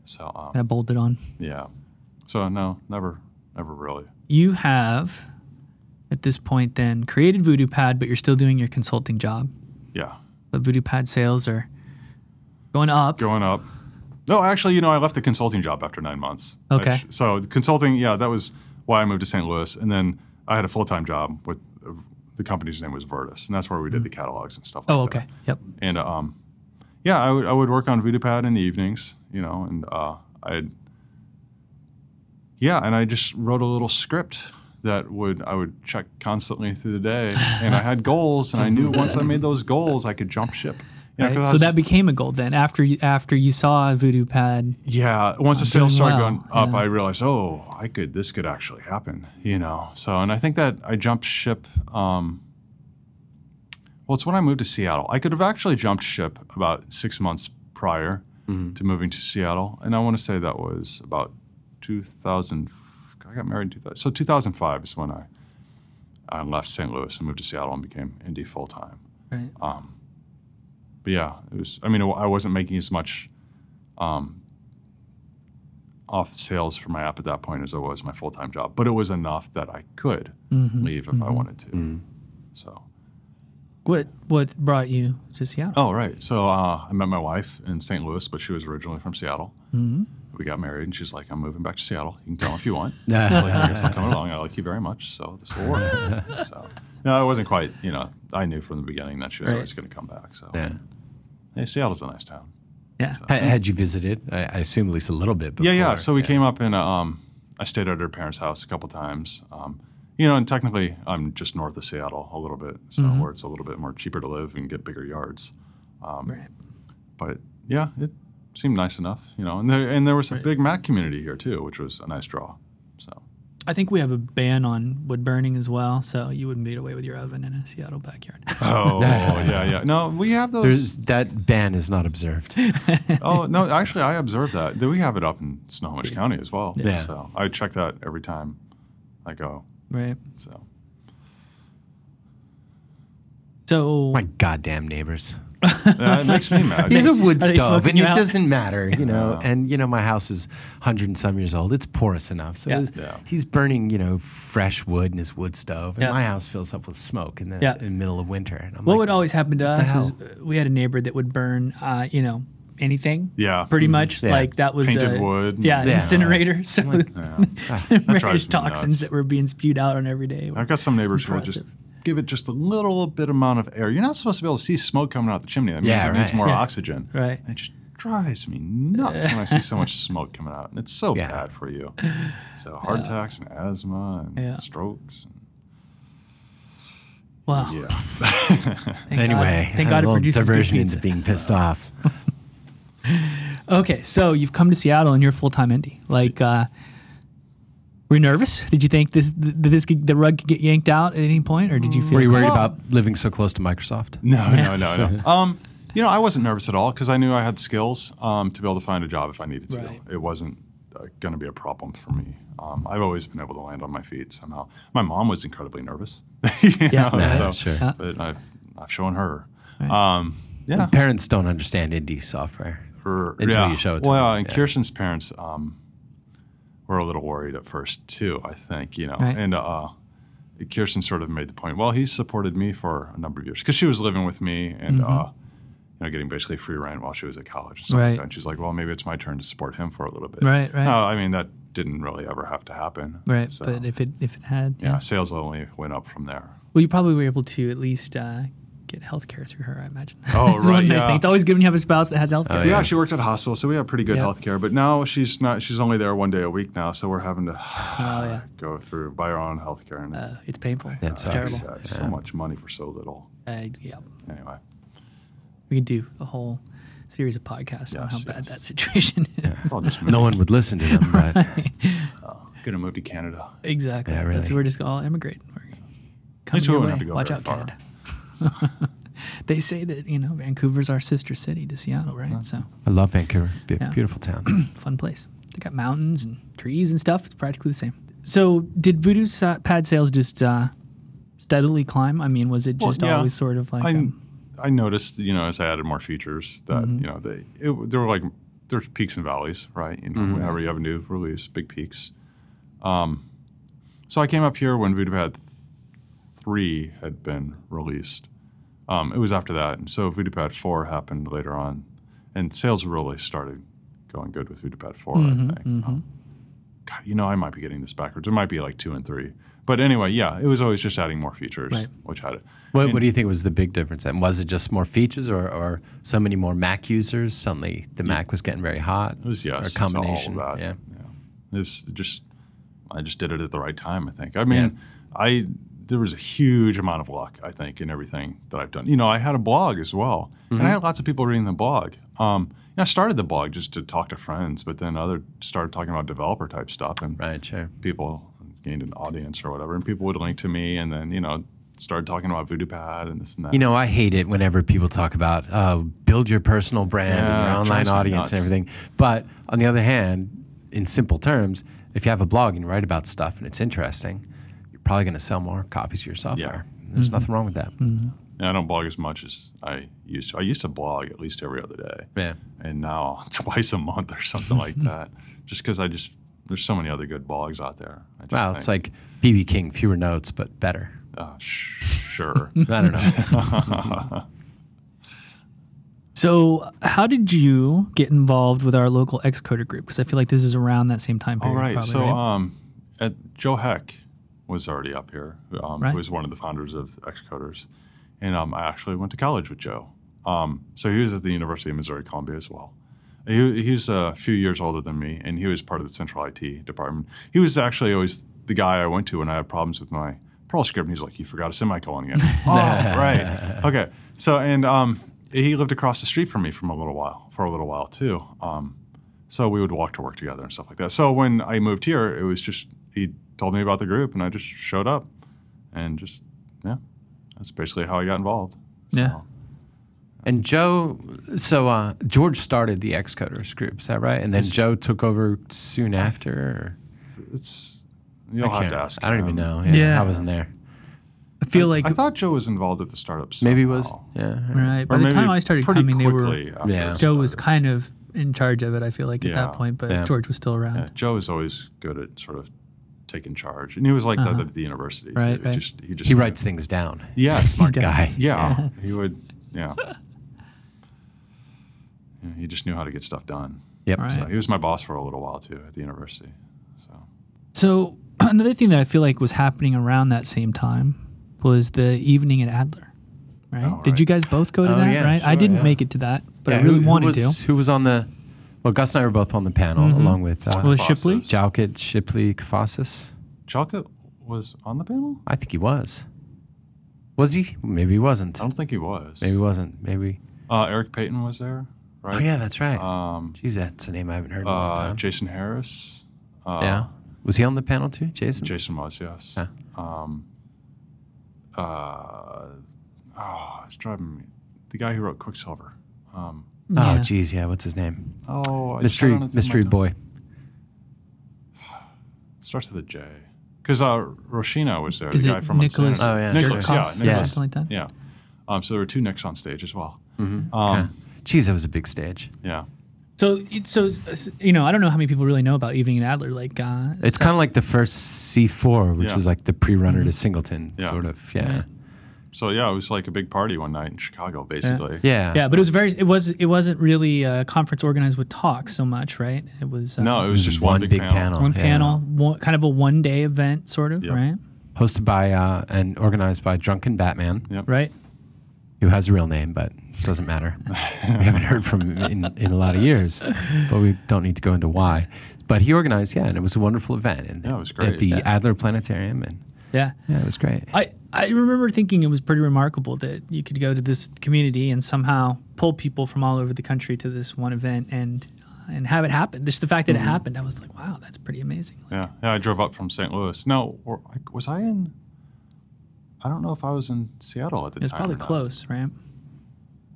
So um, of bolted on. yeah. So no, never, never really. You have, at this point, then created Voodoo Pad, but you're still doing your consulting job. Yeah. But Voodoo Pad sales are going up. going up. No, actually, you know, I left the consulting job after nine months. Okay. Which- so the consulting, yeah, that was why I moved to St. Louis, and then I had a full time job with uh, the company's name was Vertus, and that's where we did the catalogs and stuff. like Oh, that. okay. Yep. And um, yeah, I would I would work on VoodooPad in the evenings, you know, and uh, I'd yeah, and I just wrote a little script that would I would check constantly through the day, and I had goals, and I knew once I made those goals, I could jump ship. Know, Right. So was- that became a goal then. After you, after you saw Voodoo Pad, Yeah, uh, once the sales started well, going up, yeah. I realized, oh, I could. This could actually happen, you know. So, and I think that I jumped ship. Um, well, it's when I moved to Seattle. I could have actually jumped ship about six months prior mm-hmm. to moving to Seattle, and I want to say that was about 2000. I got married in 2000. So 2005 is when I I left St. Louis and moved to Seattle and became indie full time. right? Um, But yeah, it was. I mean, I wasn't making as much um, off sales for my app at that point as I was my full time job, but it was enough that I could Mm-hmm. leave if I wanted to. So. What what brought you to Seattle? Oh right. So uh, I met my wife in St. Louis, but she was originally from Seattle. Mm-hmm. We got married, and she's like, "I'm moving back to Seattle. You can come if you want." Yeah. So I guess I'll come along. I like you very much, so this will work. so no, it wasn't quite. You know, I knew from the beginning that she was Right. always going to come back. So Yeah. Hey, Seattle's a nice town. Yeah. Ha- Had you visited? I, I assume at least a little bit. Before. Yeah, yeah. So we came up and um, I stayed at her parents' house a couple times. Um, you know, and technically I'm just north of Seattle a little bit, so where it's a little bit more cheaper to live and get bigger yards. Um, Right. But yeah, it seemed nice enough, you know. And there and there was a big Mac community here too, which was a nice draw. So I think we have a ban on wood burning as well, so you wouldn't beat away with your oven in a Seattle backyard. Oh, yeah, yeah. No, we have those. There's that ban is not observed. oh no, actually, I observed that. We have it up in Snohomish County as well. Yeah. So I check that every time I go. right. So So My goddamn neighbors. Yeah, it makes me mad. He has a wood stove, and it out? doesn't matter, you know. Yeah. And you know, my house is hundred and some years old. It's porous enough, so Yeah. Yeah. he's burning, you know, fresh wood in his wood stove, and Yeah. my house fills up with smoke in the, Yeah. in the middle of winter. And I'm what like, would always happen to us is uh, we had a neighbor that would burn, uh, you know, anything. Yeah. Pretty much Yeah. like that was Painted a, wood. Yeah, Yeah. incinerator. So Yeah. the various drives me toxins nuts. that were being spewed out on every day. I've got some neighbors who will just Impressive. Give it just a little bit amount of air. You're not supposed to be able to see smoke coming out the chimney. That means Yeah, it needs more Yeah. oxygen. Right. And it just drives me nuts when I see so much smoke coming out. And it's so Yeah. bad for you. So heart attacks and asthma and Yeah. strokes. And, Wow. yeah. Thank Anyway, God, thank a God it little produces good diversion pizza. into being pissed off. Okay, so you've come to Seattle and you're full time indie. Like, uh, were you nervous? Did you think this did this get- the rug could get yanked out at any point, or did you feel? Were you worried about living so close to Microsoft? No, no, no, no. Um, you know, I wasn't nervous at all because I knew I had skills um, to be able to find a job if I needed to. Right. It wasn't uh, going to be a problem for me. Um, I've always been able to land on my feet somehow. My mom was incredibly nervous. Yeah. know, Yeah, so- sure. But I've, I've shown her. Right. Um, yeah. Parents don't understand indie software. Or- Until yeah. you show it to Well, them, and yeah. Kirsten's parents um, were a little worried at first too. I think you know, Right. and uh, Kirsten sort of made the point. Well, he's supported me for a number of years because she was living with me and Mm-hmm. uh, you know getting basically free rent while she was at college and stuff Right. like that. And she's like, well, maybe it's my turn to support him for a little bit. Right, right. No, I mean that didn't really ever have to happen. right? So, But if it if it had, yeah, yeah. sales only went up from there. Well, you probably were able to at least uh, get health care through her. I imagine. Oh, It's one right, nice yeah. thing. It's always good when you have a spouse that has health care. Oh, Yeah. yeah. she worked at a hospital, so we have pretty good Yeah. health care. But now she's not. She's only there one day a week now, so we're having to Oh yeah, go through buy our own health care, and it's, uh, it's painful. Yeah, it it's terrible. yeah, it's so much money for so little. Uh, yeah, Anyway, we could do a whole series of podcasts on how Yes, bad that situation is. it's No one would listen to them, but gonna move to Canada. Exactly. Yeah, That's, really. we're just all immigrate. We're least coming we your wouldn't have to go Watch very out, far. Canada. they say that you know Vancouver's our sister city to Seattle, right? So I love Vancouver. Be- Yeah. Beautiful town. fun place. They got mountains and trees and stuff. It's practically the same. So did Voodoo sa- pad sales just uh, steadily climb? I mean, was it Well, just yeah. always sort of like I um, I noticed, you know, as I added more features that Mm-hmm. you know they it, there were like there's peaks and valleys, right? You know, Mm-hmm. whenever you have a new release, big peaks. Um, so I came up here when VoodooPad three had been released. Um, it was after that, and so VoodooPad four happened later on, and sales really started going good with VoodooPad 4 Mm-hmm, I think. Um, God, you know, I might be getting this backwards. It might be like two and three, but anyway, yeah, it was always just adding more features, Right. which had it. What, And- what do you think was the big difference? And was it just more features, or, or so many more Mac users? Suddenly, the Mac was getting very hot. It was yes, or a to all of combination. that. Yeah. This just I just did it at the right time. I think. I mean, I there was a huge amount of luck. I think in everything that I've done. You know, I had a blog as well, and I had lots of people reading the blog. Um, I started the blog just to talk to friends, but then other started talking about developer type stuff, and Right. Sure. people gained an audience or whatever, and people would link to me, and then you know started talking about VoodooPad and this and that. You know, I hate it whenever people talk about uh, build your personal brand and your online audience and everything. But on the other hand, in simple terms, if you have a blog and you write about stuff and it's interesting, you're probably going to sell more copies of your software. Yeah. There's nothing wrong with that. Yeah, I don't blog as much as I used to. I used to blog at least every other day. Yeah. and now twice a month or something like that. Just because I just there's so many other good blogs out there. I just Well, it's like BB King, fewer notes but better. uh, sh- sure. I don't know. So, how did you get involved with our local Xcoder group? Because I feel like this is around that same time period. right. probably, so right? um, at, Joe Heck was already up here. Um, Right. Who was one of the founders of Xcoders, and um, I actually went to college with Joe. Um, so he was at the University of Missouri Columbia as well. He, he's a few years older than me, and he was part of the central IT department. He was actually always the guy I went to when I had problems with my Perl script. And he's like, "You forgot a semicolon again." oh, right. Okay. So, and um, he lived across the street from me from a little while, for a little while too. Um, so we would walk to work together and stuff like that. So when I moved here, it was just he told me about the group, and I just showed up, and just yeah, that's basically how I got involved. So, Yeah. And Joe, so uh, George started the Xcoders group, is that right? And then Joe took over soon after. Or? it's you'll have to ask. I don't even know. Yeah, Yeah. I wasn't there. I feel like I thought Joe was involved at the startups. Maybe he was. Yeah. right by the time I started pretty coming, they were Yeah. Joe was kind of in charge of it. I feel like at Yeah. that point, but Yeah. George was still around. Yeah, Joe is always good at sort of taking charge, and he was like Uh-huh. that at the university. Right, he right. Just, he just He writes things down. Yes, Smart He guy. Yeah, Yes. he would. Yeah. yeah. He just knew how to get stuff done. Yep. Right. So he was my boss for a little while too at the university. So So another thing that I feel like was happening around that same time was the evening at Adler. Right? Oh, Did you guys both go to Oh, that? yeah, right? I didn't yeah. make it to that, but I really who, who wanted was, to. Who was on the? Well, Gus and I were both on the panel, Mhm. along with uh, Was Shipley? Bosses. Jalkut, Shipley, Kafasis. Jalkut was on the panel. I think he was. Was he? Maybe he wasn't. I don't think he was. Maybe he wasn't. Maybe. Uh, Eric Payton was there, right? Oh yeah, that's right. Um, Jeez, that's a name I haven't heard in a long uh, time. Jason Harris. Uh, yeah. Was he on the panel too, Jason? Jason was, yes. Yeah. Um, uh, oh, it's driving me. The guy who wrote Quicksilver. Um, Oh, Yeah. geez, yeah. What's his name? oh, I mystery, sat on it the mystery tip of my boy. Starts with a J. Because uh, Roshina was there, Is the guy it from Nicholas Insanity. Oh, yeah, Nicholas, sure. yeah, Jitkoff or Nicholas. something like that? Yeah. Um, so there were two Nicks on stage as well. Mm-hmm. Um, Jeez, that was a big stage. Yeah. So, it- so s- you know, I don't know how many people really know about Evening at Adler. Like, uh, It's kind of like the first C4, which Yeah. was like the pre-runner to Singleton, Yeah. sort of. Yeah. Right. So yeah, it was like a big party one night in Chicago, basically. Yeah. yeah, but it was very. It was. It wasn't really a conference organized with talks so much, right? It was. Uh, No, it was just one, big, panel. one yeah. panel, one, kind of a one day event, sort of, Yep. right? Hosted by uh, and organized by Drunken Batman, Yep. Right. who has a real name, but it doesn't matter. we haven't heard from him in, in a lot of years, but we don't need to go into why. But he organized, yeah, and it was a wonderful event. And Yeah, it was great. At the Yeah. Adler Planetarium, and Yeah. yeah, it was great. I, I remember thinking it was pretty remarkable that you could go to this community and somehow pull people from all over the country to this one event and and have it happen. Just the fact that Mm-hmm. it happened, I was like, wow, that's pretty amazing. Yeah, yeah. I drove up from St. Louis. No, or, like, was I in? I don't know if I was in Seattle at the time. It was time. probably or not. close, right?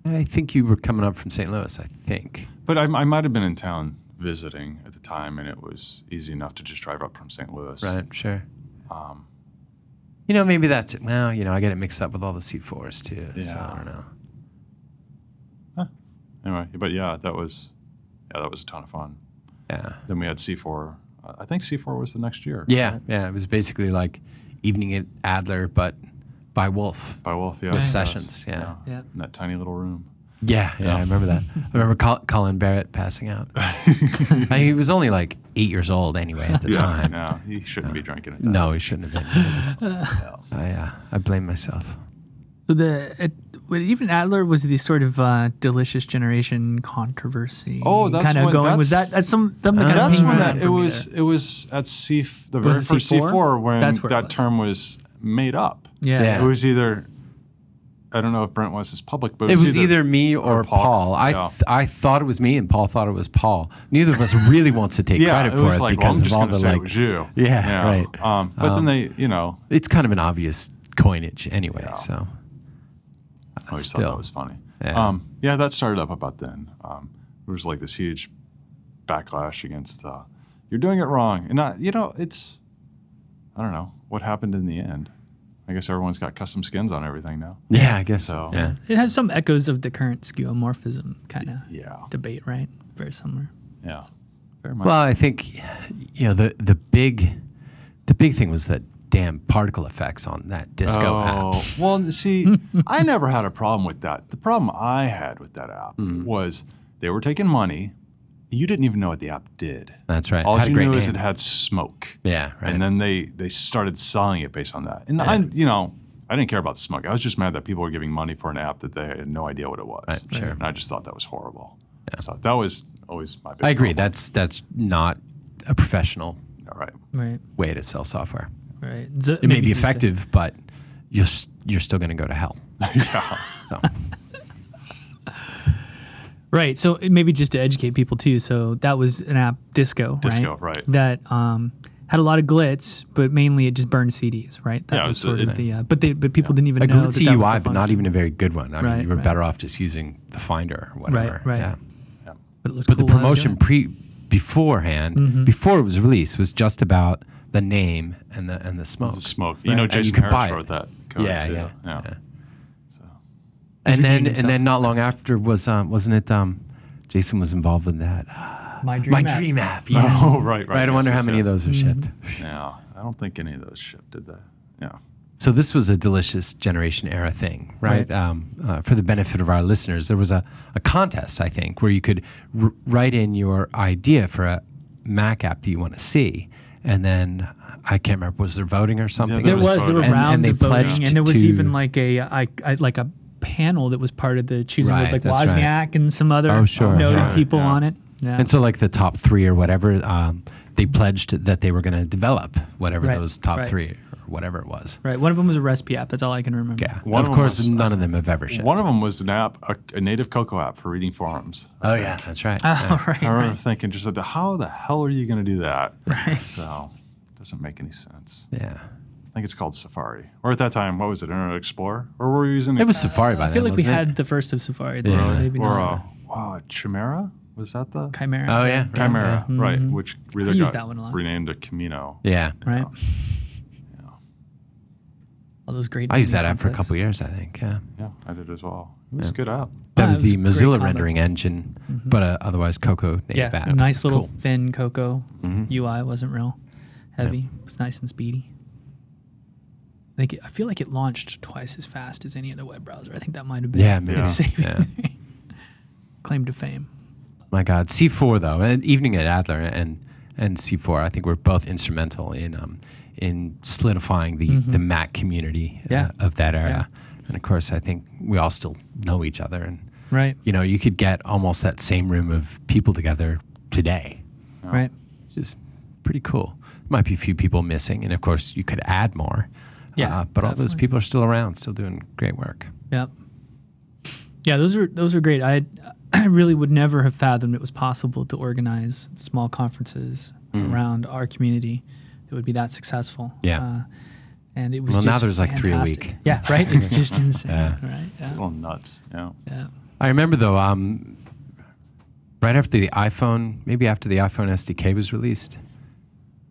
I think you were coming up from St. Louis. I think. but I, I might have been in town visiting at the time, and it was easy enough to just drive up from St. Louis. Right. Sure. Um, You know, maybe that's it. Well, you know, I get it mixed up with all the C4s too. So Yeah. I don't know. anyway, but yeah, that was yeah, that was a ton of fun. Yeah. Then we had C4. Uh, I think C4 was the next year. Yeah. right? Yeah. It was basically like evening at Adler, but by Wolf. By Wolf, yeah. With yes. sessions, yeah. Yeah. In that tiny little room. Yeah. Yeah. I remember that. I remember Col- Colin Barrett passing out. I he was only like eight years old anyway at the yeah, time. no, he shouldn't be drinking at that. No, he shouldn't have been. It was- I, uh, I blame myself. So the it, even Adler was the sort of uh, delicious generation controversy. Oh, that's kind of when- going. Was that's- that that's some something Uh, kind of That's pings when that, it was. there. It was at C the very first C4? C4 when That's where it that term was made up. Yeah. Yeah. It was either. I don't know if Brent was his public, but It was either me or, Paul. Paul. I Yeah. th- I thought it was me, and Paul thought it was Paul. Neither of us really wants to take yeah, credit it for it like well, I'm because just of all the say like. it was you. Yeah, right. Um, but Um, then they, you know, It's kind of an obvious coinage anyway. Yeah. So I always still. thought that was funny. Yeah. Um, yeah, that started up about then. Um, there was like this huge backlash against uh, you're doing it wrong, and not you know, it's I don't know what happened in the end. I guess everyone's got custom skins on everything now. yeah, I guess So- so. Yeah. It has some echoes of the current skeuomorphism kind of Yeah, debate, right? Very similar. yeah, very much. Well, I think you know the the big the big thing was that damn particle effects on that disco app. Oh, well, see, I never had a problem with that. The problem I had with that app Mm. was they were taking money. You didn't even know what the app did. That's right. All Had a you great knew is it had smoke. Yeah, right. And then they they started selling it based on that. And I, you know, I didn't care about the smoke. I was just mad that people were giving money for an app that they had no idea what it was. Right, sure. And I just thought that was horrible. So that was always my. Big I agree. problem. That's that's not a professional all right. Right. way to sell software. Right. So It may be just a- effective, but you're you're still going to go to hell. yeah. So Right. So maybe just to educate people too. So that was an app, Disco. Disco, right? right. That um, had a lot of glitz, but mainly it just burned CDs, right? That Yeah, was it's- sort it- of the. Uh, but they but people didn't even A know that glitzy that was UI, the but not even a very good one. I mean, Right, you were right. better off just using the Finder or whatever. right. Right. Yeah. But, it But the cool while I was promotion pre beforehand, Mm-hmm. before it was released, was just about the name and the and the smoke. The smoke. You know, And you Jason Harris wrote that code Yeah, too. yeah, yeah. yeah. So And then and then not long after was um, wasn't it um, Jason was involved in that. it. My dream. My app. dream app. Yes. Oh, right, right. I yes, wonder how many yes. of those are shipped. Yeah, I don't think any of those shipped, did they? Yeah. So this was a delicious generation era thing, right? Right. Um, uh, for the benefit of our listeners, there was a, a contest, I think, where you could r- write in your idea for a Mac app that you want to see, and then I can't remember was there voting or something? There was was there were voting. And- and rounds they of voting, and there was to- even like a I, I like a panel that was part of the choosing Right, with like that's right. Wozniak and some other Oh, sure, noted sure. people Yeah. on it. Yeah. And so, like the top three or whatever, um, they pledged that they were going to develop whatever Right, those top right. three or whatever it was. right. One of them was a recipe app. That's all I can remember. Yeah. One of of them course, was- none of them have ever shipped. One of them was an app, a, a native Cocoa app for reading forums. oh yeah, that's right. Oh, right. I remember right. thinking, just like, how the hell are you going to do that? Right. So, it doesn't make any sense. yeah. I think it's called Safari. Or at that time, what was it, Internet Explorer? Or were we using It was Safari by I then. I feel like we wasn't it? had the first of Safari. Then, Yeah. Maybe Or not. uh, wow, Chimera? Was that the Chimera. Oh yeah, right, Chimera? yeah. Right, which really I used got that one a lot. renamed to Camino. Yeah. Right. Yeah. All those great. I used that naming app for a couple of years, I think. Yeah. Yeah, I did as well. It was a good app. That was was the Mozilla rendering engine, but uh, otherwise Cocoa native Yeah, app. a nice little cool. Mm-hmm. thin Cocoa UI wasn't real heavy. It was nice and speedy. I think it, I feel like it launched twice as fast as any other web browser. I think that might have been Yeah, maybe. its saving Yeah. claim to fame. My God, C4 though, and Evening at Adler and and C4, I think were both instrumental in um, in solidifying the the Mac community uh, of that era. And of course, I think we all still know each other, and Right. you know, you could get almost that same room of people together today, Right. which is pretty cool. Might be a few people missing, and of course, you could add more. Yeah, uh, but all those people are still around, still doing great work. Yep. Yeah, those are those are great. I I really would never have fathomed it was possible to organize small conferences around our community that would be that successful. Mm. Yeah. Uh, and it was Well, now just there's like three a week. Yeah, right. It's just insane. Yeah. Right. It's a little nuts. Yeah. yeah. I remember though, um, right after the iPhone, maybe after the iPhone SDK was released,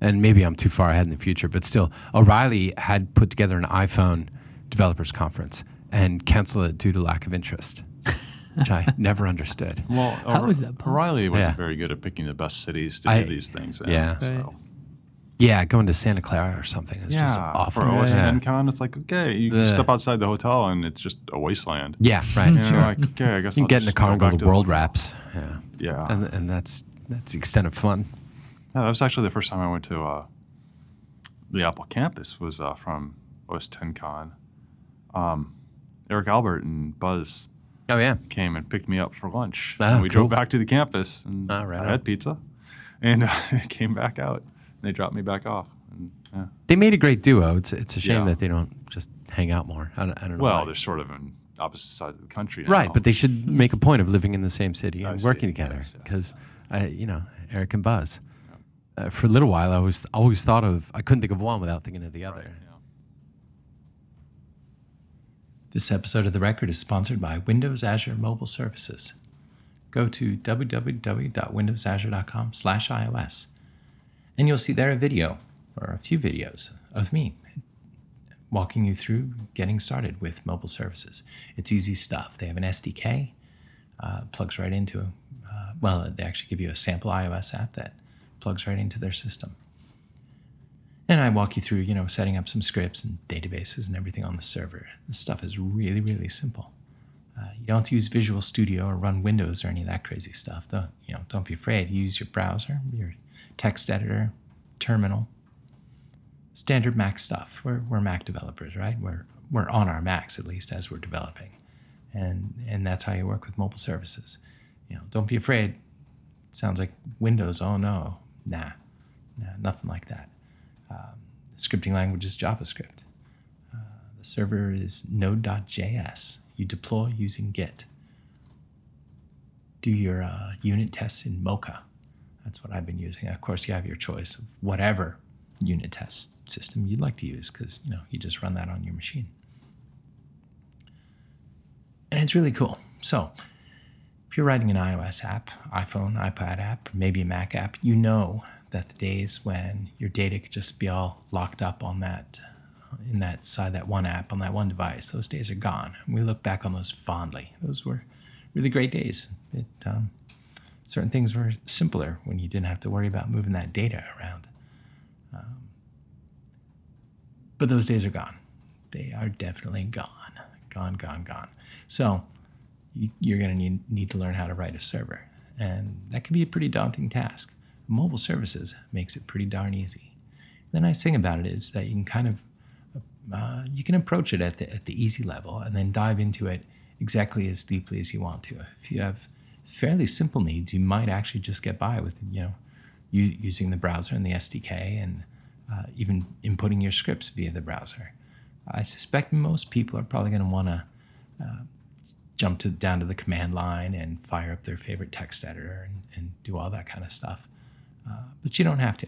and maybe I'm too far ahead in the future, but still, O'Reilly had put together an iPhone developers conference and canceled it due to lack of interest, which I never understood. Well, How O'Re- is that possible? O'Reilly wasn't Yeah. very good at picking the best cities to I- do these things. In, yeah. So. Yeah, going to Santa Clara or something is just awful. for OS yeah. 10 con, it's like okay, you Ugh. step outside the hotel and it's just a wasteland. Yeah, right. And sure. you're like, okay, I guess you I'll can get in the car go and go to to World hotel. Wraps. Yeah, Yeah, and and that's that's the extent of fun. Yeah. That was actually the first time I went to uh, the Apple campus. Was uh, from OS 10 con. Um, Eric Albert and Buzz Oh yeah, came and picked me up for lunch. And we cool. drove back to the campus and Ah, right I on. had pizza, and uh, came back out. They dropped me back off. And, yeah. they made a great duo. It's it's a shame Yeah. that they don't just hang out more. I don't, I don't know. Well, why. they're sort of on opposite sides of the country now. Right, but they should make a point of living in the same city I and see. working together Yes, yes. because, I, you know, Eric and Buzz. Uh, for a little while, I was always thought of. I couldn't think of one without thinking of the other. Yeah. This episode of The Record is sponsored by Windows Azure Mobile Services. Go to www.windowsazure.com slash iOS, and you'll see there a video, or a few videos, of me walking you through getting started with mobile services. It's easy stuff. They have an SDK, uh, plugs right into, uh, well, they actually give you a sample iOS app that plugs right into their system. And I walk you through, you know, setting up some scripts and databases and everything on the server. This stuff is really, really simple. Uh, you don't have to use Visual Studio or run Windows or any of that crazy stuff. Don't, you know, don't be afraid. Use your browser, your text editor, terminal. Standard Mac stuff. We're, we're Mac developers, right? We're, we're on our Macs at least as we're developing. And, and that's how you work with mobile services. You know, don't be afraid. sounds like Windows. Oh no, nah, nah, nothing like that. Um, the scripting language is JavaScript. Uh, the server is Node.js. You deploy using Git. Do your uh, unit tests in Mocha. That's what I've been using. Of course, you have your choice of whatever unit test system you'd like to use because you know you just run that on your machine. And it's really cool. So if you're writing an iOS app, iPhone, iPad app, maybe a Mac app, you know that the days when your data could just be all locked up on that in that side that one app on that one device those days are gone. We look back on those fondly. Those were really great days. It um, certain things were simpler when you didn't have to worry about moving that data around. Um, but those days are gone. They are definitely gone. Gone gone gone. So you're going to need, need to learn how to write a server and that can be a pretty daunting task mobile services makes it pretty darn easy the nice thing about it is that you can kind of uh, you can approach it at the, at the easy level and then dive into it exactly as deeply as you want to. If you have fairly simple needs, you might actually just get by with you know you, using the browser and the SDK and uh, even inputting your scripts via the browser. I suspect most people are probably going to want to uh, jump to down to the command line and fire up their favorite text editor and, and do all that kind of stuff. Uh, but you don't have to.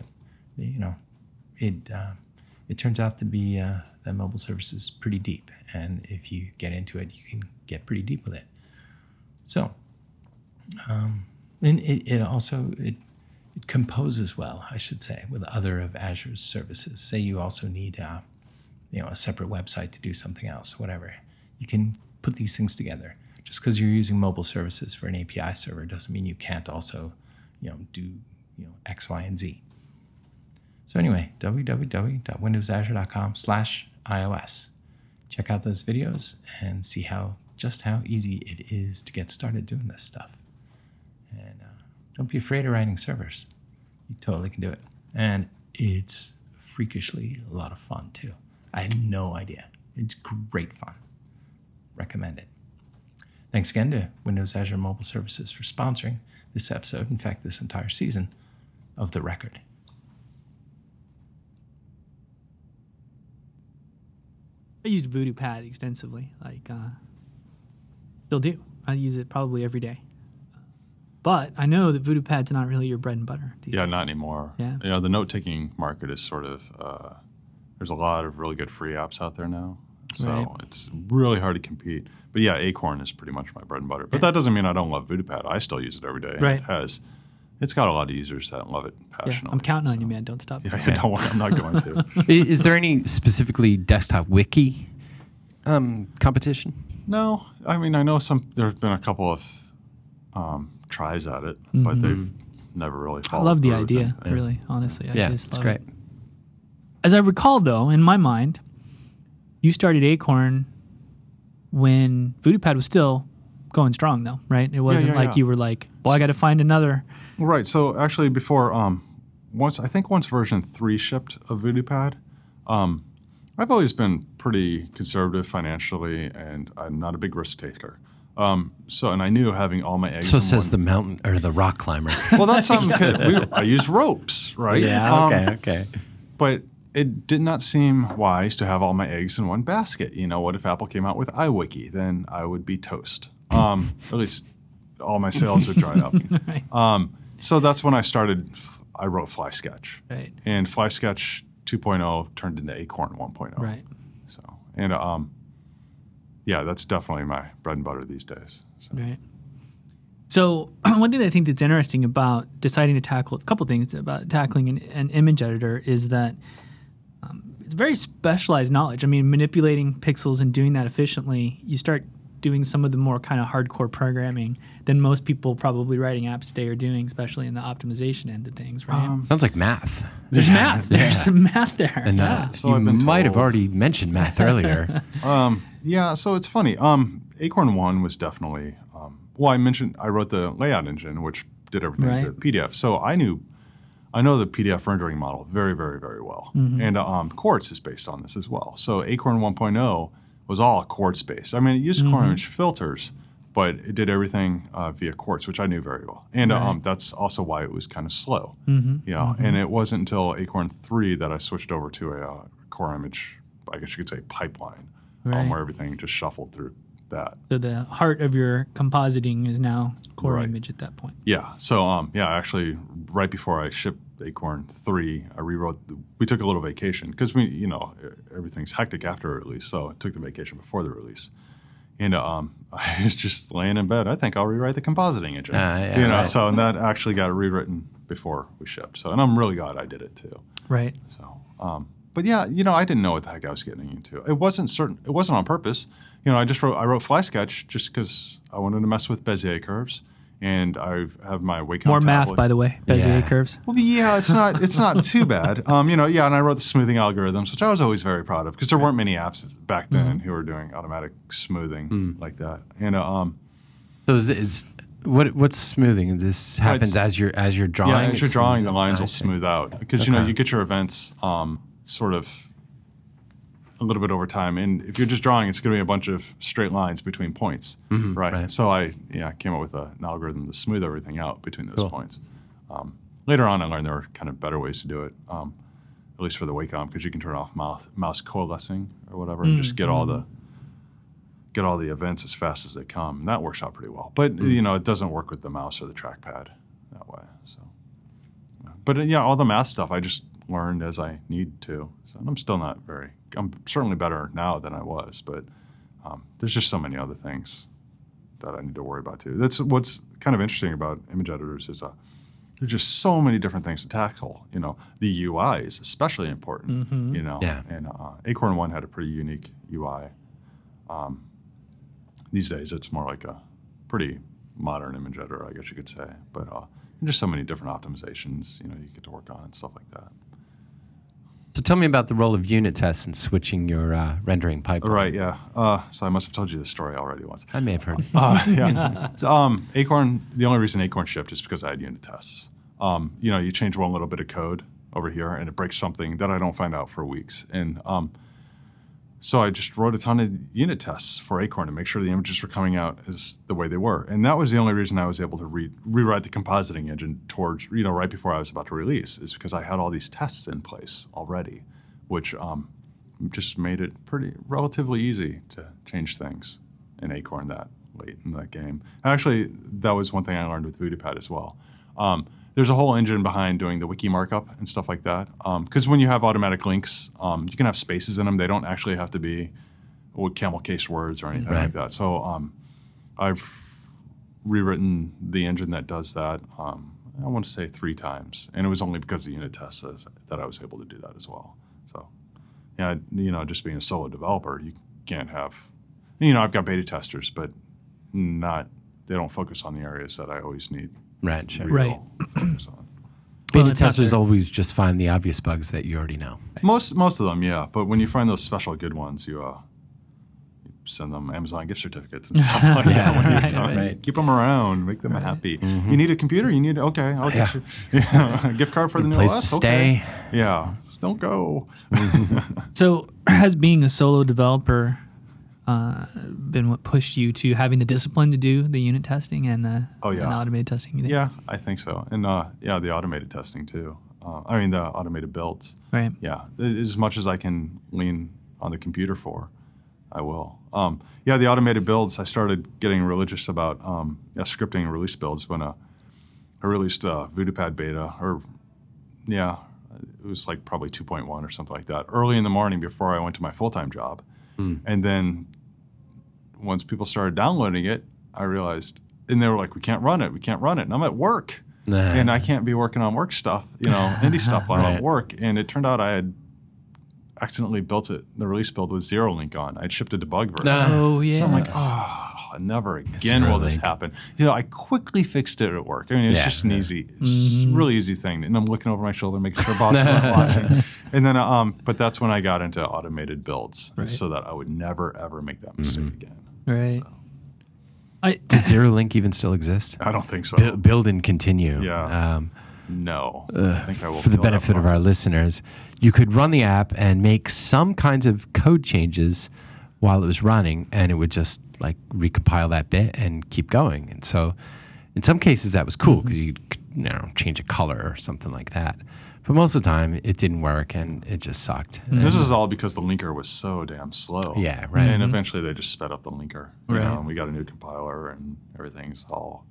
You know, it uh, it turns out to be uh, that mobile service is pretty deep. And if you get into it, you can get pretty deep with it. So, um, and it, it also it, it composes well, I should say, with other of Azure's services. Say you also need uh, you know a separate website to do something else, whatever. You can put these things together. Just because you're using mobile services for an API server doesn't mean you can't also you know do you know X, Y, and Z. So anyway, www.windowsazure.com slash iOS. Check out those videos and see how just how easy it is to get started doing this stuff. And uh, don't be afraid of writing servers. You totally can do it. And it's freakishly a lot of fun too. I had no idea. It's great fun. Recommend it. Thanks again to Windows Azure Mobile Services for sponsoring this episode, in fact, this entire season of The Record. I used VoodooPad extensively. Like, uh, still do. I use it probably every day. But I know that VoodooPad's not really your bread and butter. These Yeah, days. not anymore. Yeah. You know, the note taking market is sort of, uh, there's a lot of really good free apps out there now. So Right. it's really hard to compete. But yeah, Acorn is pretty much my bread and butter. But that doesn't mean I don't love VoodooPad. I still use it every day. Right. It has, it's got a lot of users that love it Yeah, passionately. I'm counting on you, man. Don't stop. Yeah, don't worry. I'm not going to. Is there any specifically desktop wiki um, competition? No, I mean I know some. There's been a couple of um, tries at it, but they've never really. Mm-hmm. I love the idea, really, honestly. I yeah, just it's love great. it. As I recall, though, in my mind, you started Acorn when VoodooPad was still going strong, though, right? It wasn't yeah, like yeah. you were like, well, I got to find another. Right. So actually, before um, once I think once version three shipped of VoodooPad, um, I've always been pretty conservative financially, and I'm not a big risk taker. Um, so, and I knew having all my eggs. So in says one- the mountain or the rock climber. Well, that's something. good. we, I use ropes, right? Yeah. Um, okay. But it did not seem wise to have all my eggs in one basket. You know, what if Apple came out with iWiki? Then I would be toast. Um, at least all my sales would dry up. Right. Um, so that's when I started. I wrote FlySketch, Right. and FlySketch 2.0 turned into Acorn 1.0. Right. So, and um, yeah, that's definitely my bread and butter these days. So. Right. So one thing I think that's interesting about deciding to tackle a couple things about tackling an, an image editor is that um, it's very specialized knowledge. I mean, manipulating pixels and doing that efficiently, you start doing some of the more kind of hardcore programming than most people probably writing apps today are doing, especially in the optimization end of things, right? Sounds like math. There's math. There's some math there. And uh, yeah. So you I've might have already mentioned math earlier. Yeah, so it's funny. Um, Acorn One was definitely. Um, well, I mentioned I wrote the layout engine, which did everything Right. to PDF. So I knew, I know the PDF rendering model very, very, very well. Mm-hmm. And um, Quartz is based on this as well. So Acorn 1.0 was all Quartz based. I mean, it used Mm-hmm. core image filters, but it did everything uh, via Quartz, which I knew very well. And uh, um, that's also why it was kind of slow. Mm-hmm. Yeah, and it wasn't until Acorn 3 that I switched over to a uh, core image, I guess you could say pipeline, Right. um, where everything just shuffled through that. So the heart of your compositing is now core Right. image at that point. Yeah. So um, yeah, actually, right before I shipped Acorn three, I rewrote. The, we took a little vacation because we, you know, everything's hectic after a release, so I took the vacation before the release. And um, I was just laying in bed. I think I'll rewrite the compositing engine. Ah, yeah, you know, right. so and that actually got rewritten before we shipped. So, and I'm really glad I did it too. Right. So, um, but yeah, you know, I didn't know what the heck I was getting into. It wasn't certain. It wasn't on purpose. You know, I just wrote. I wrote FlySketch just because I wanted to mess with Bezier curves, and I have my Wacom More math, by the way. Bezier Yeah. curves. Well, yeah, it's not. It's not too bad. Um, you know, yeah, and I wrote the smoothing algorithms, which I was always very proud of because there weren't many apps back then who were doing automatic smoothing like that. And uh, um, So is, is what what's smoothing? This happens as you're as you're drawing. yeah, as you're drawing, the lines will smooth out because you know you get your events um, sort of a little bit over time, and if you're just drawing, it's going to be a bunch of straight lines between points, right? Mm-hmm, right. So I yeah came up with a, an algorithm to smooth everything out between those Cool. points. Um, later on, I learned there were kind of better ways to do it, um, at least for the Wacom, because you can turn off mouse mouse coalescing or whatever, and just get all the get all the events as fast as they come. And that works out pretty well. But you know, it doesn't work with the mouse or the trackpad that way. So, but yeah, all the math stuff I just learned as I need to. So and I'm still not very. I'm certainly better now than I was, but um, there's just so many other things that I need to worry about too. That's what's kind of interesting about image editors is uh, there's just so many different things to tackle. You know, the UI is especially important. You know, Yeah. and uh, Acorn One had a pretty unique UI. Um, these days, it's more like a pretty modern image editor, I guess you could say. But uh, and just so many different optimizations, you know, you get to work on and stuff like that. So tell me about the role of unit tests in switching your uh, rendering pipeline. Right? Yeah. Uh, so I must have told you this story already once. I may have heard. Uh, yeah. So, um, Acorn. The only reason Acorn shipped is because I had unit tests. Um, you know, you change one little bit of code over here, and it breaks something that I don't find out for weeks. And um, so I just wrote a ton of unit tests for Acorn to make sure the images were coming out as the way they were. And that was the only reason I was able to re- rewrite the compositing engine towards, you know, right before I was about to release, is because I had all these tests in place already, which um, just made it pretty relatively easy to change things in Acorn that late in that game. Actually, that was one thing I learned with VoodooPad as well. Um, there's a whole engine behind doing the wiki markup and stuff like that. Because when you have automatic links, um, you can have spaces in them. They don't actually have to be with camel case words or anything Right. like that. So um, I've rewritten the engine that does that. Um, I want to say three times, and it was only because of unit tests that that I was able to do that as well. So, yeah, you know, just being a solo developer, you can't have, you know, I've got beta testers, but not they don't focus on the areas that I always need. Right. Sure. Right. real focus on. Beta Well, testers always just find the obvious bugs that you already know. Most most of them, yeah. But when you find those special good ones, you uh, you send them Amazon gift certificates and stuff like Yeah, that. When right, right. Keep them around, make them happy. You need a computer. You need okay. I'll Yeah. get you yeah, a gift card for the new Place OS. to okay. stay. Yeah, just don't go. So, has being a solo developer uh, been what pushed you to having the discipline to do the unit testing and the, Oh, yeah. and the automated testing? you think? yeah, I think so. And uh, yeah, the automated testing too. Uh, I mean the automated builds. Right. yeah, as much as I can lean on the computer for, I will. Um, yeah, the automated builds. I started getting religious about um, yeah, scripting release builds when uh, I released uh, VoodooPad beta, or yeah, it was like probably 2.1 or something like that, early in the morning before I went to my full time job. And then once people started downloading it, I realized, and they were like, "We can't run it. We can't run it." And I'm at work Nah. and I can't be working on work stuff, you know, indie stuff while I'm at work. And it turned out I had accidentally built it. The release build with zero link on. I'd shipped a debug version. Oh yeah. So I'm like, oh, never again will this link. happen. You know, I quickly fixed it at work. I mean, it's Yeah, just an yeah. easy, s- mm-hmm. really easy thing. And I'm looking over my shoulder, making sure boss is not watching. And then, um, but that's when I got into automated builds, Right. so that I would never ever make that mistake mm-hmm. again. Right. So, I, Does Zero Link even still exist? I don't think so. Bu- build and continue. Yeah. Um, no, I think I will. for the benefit of our listeners, you could run the app and make some kinds of code changes while it was running, and it would just like recompile that bit and keep going. And so, In some cases, that was cool because you could you know change a color or something like that. But most of the time, it didn't work and it just sucked. This was all because the linker was so damn slow. Yeah, right. And eventually they just sped up the linker. You Right. know, and we got a new compiler and everything's all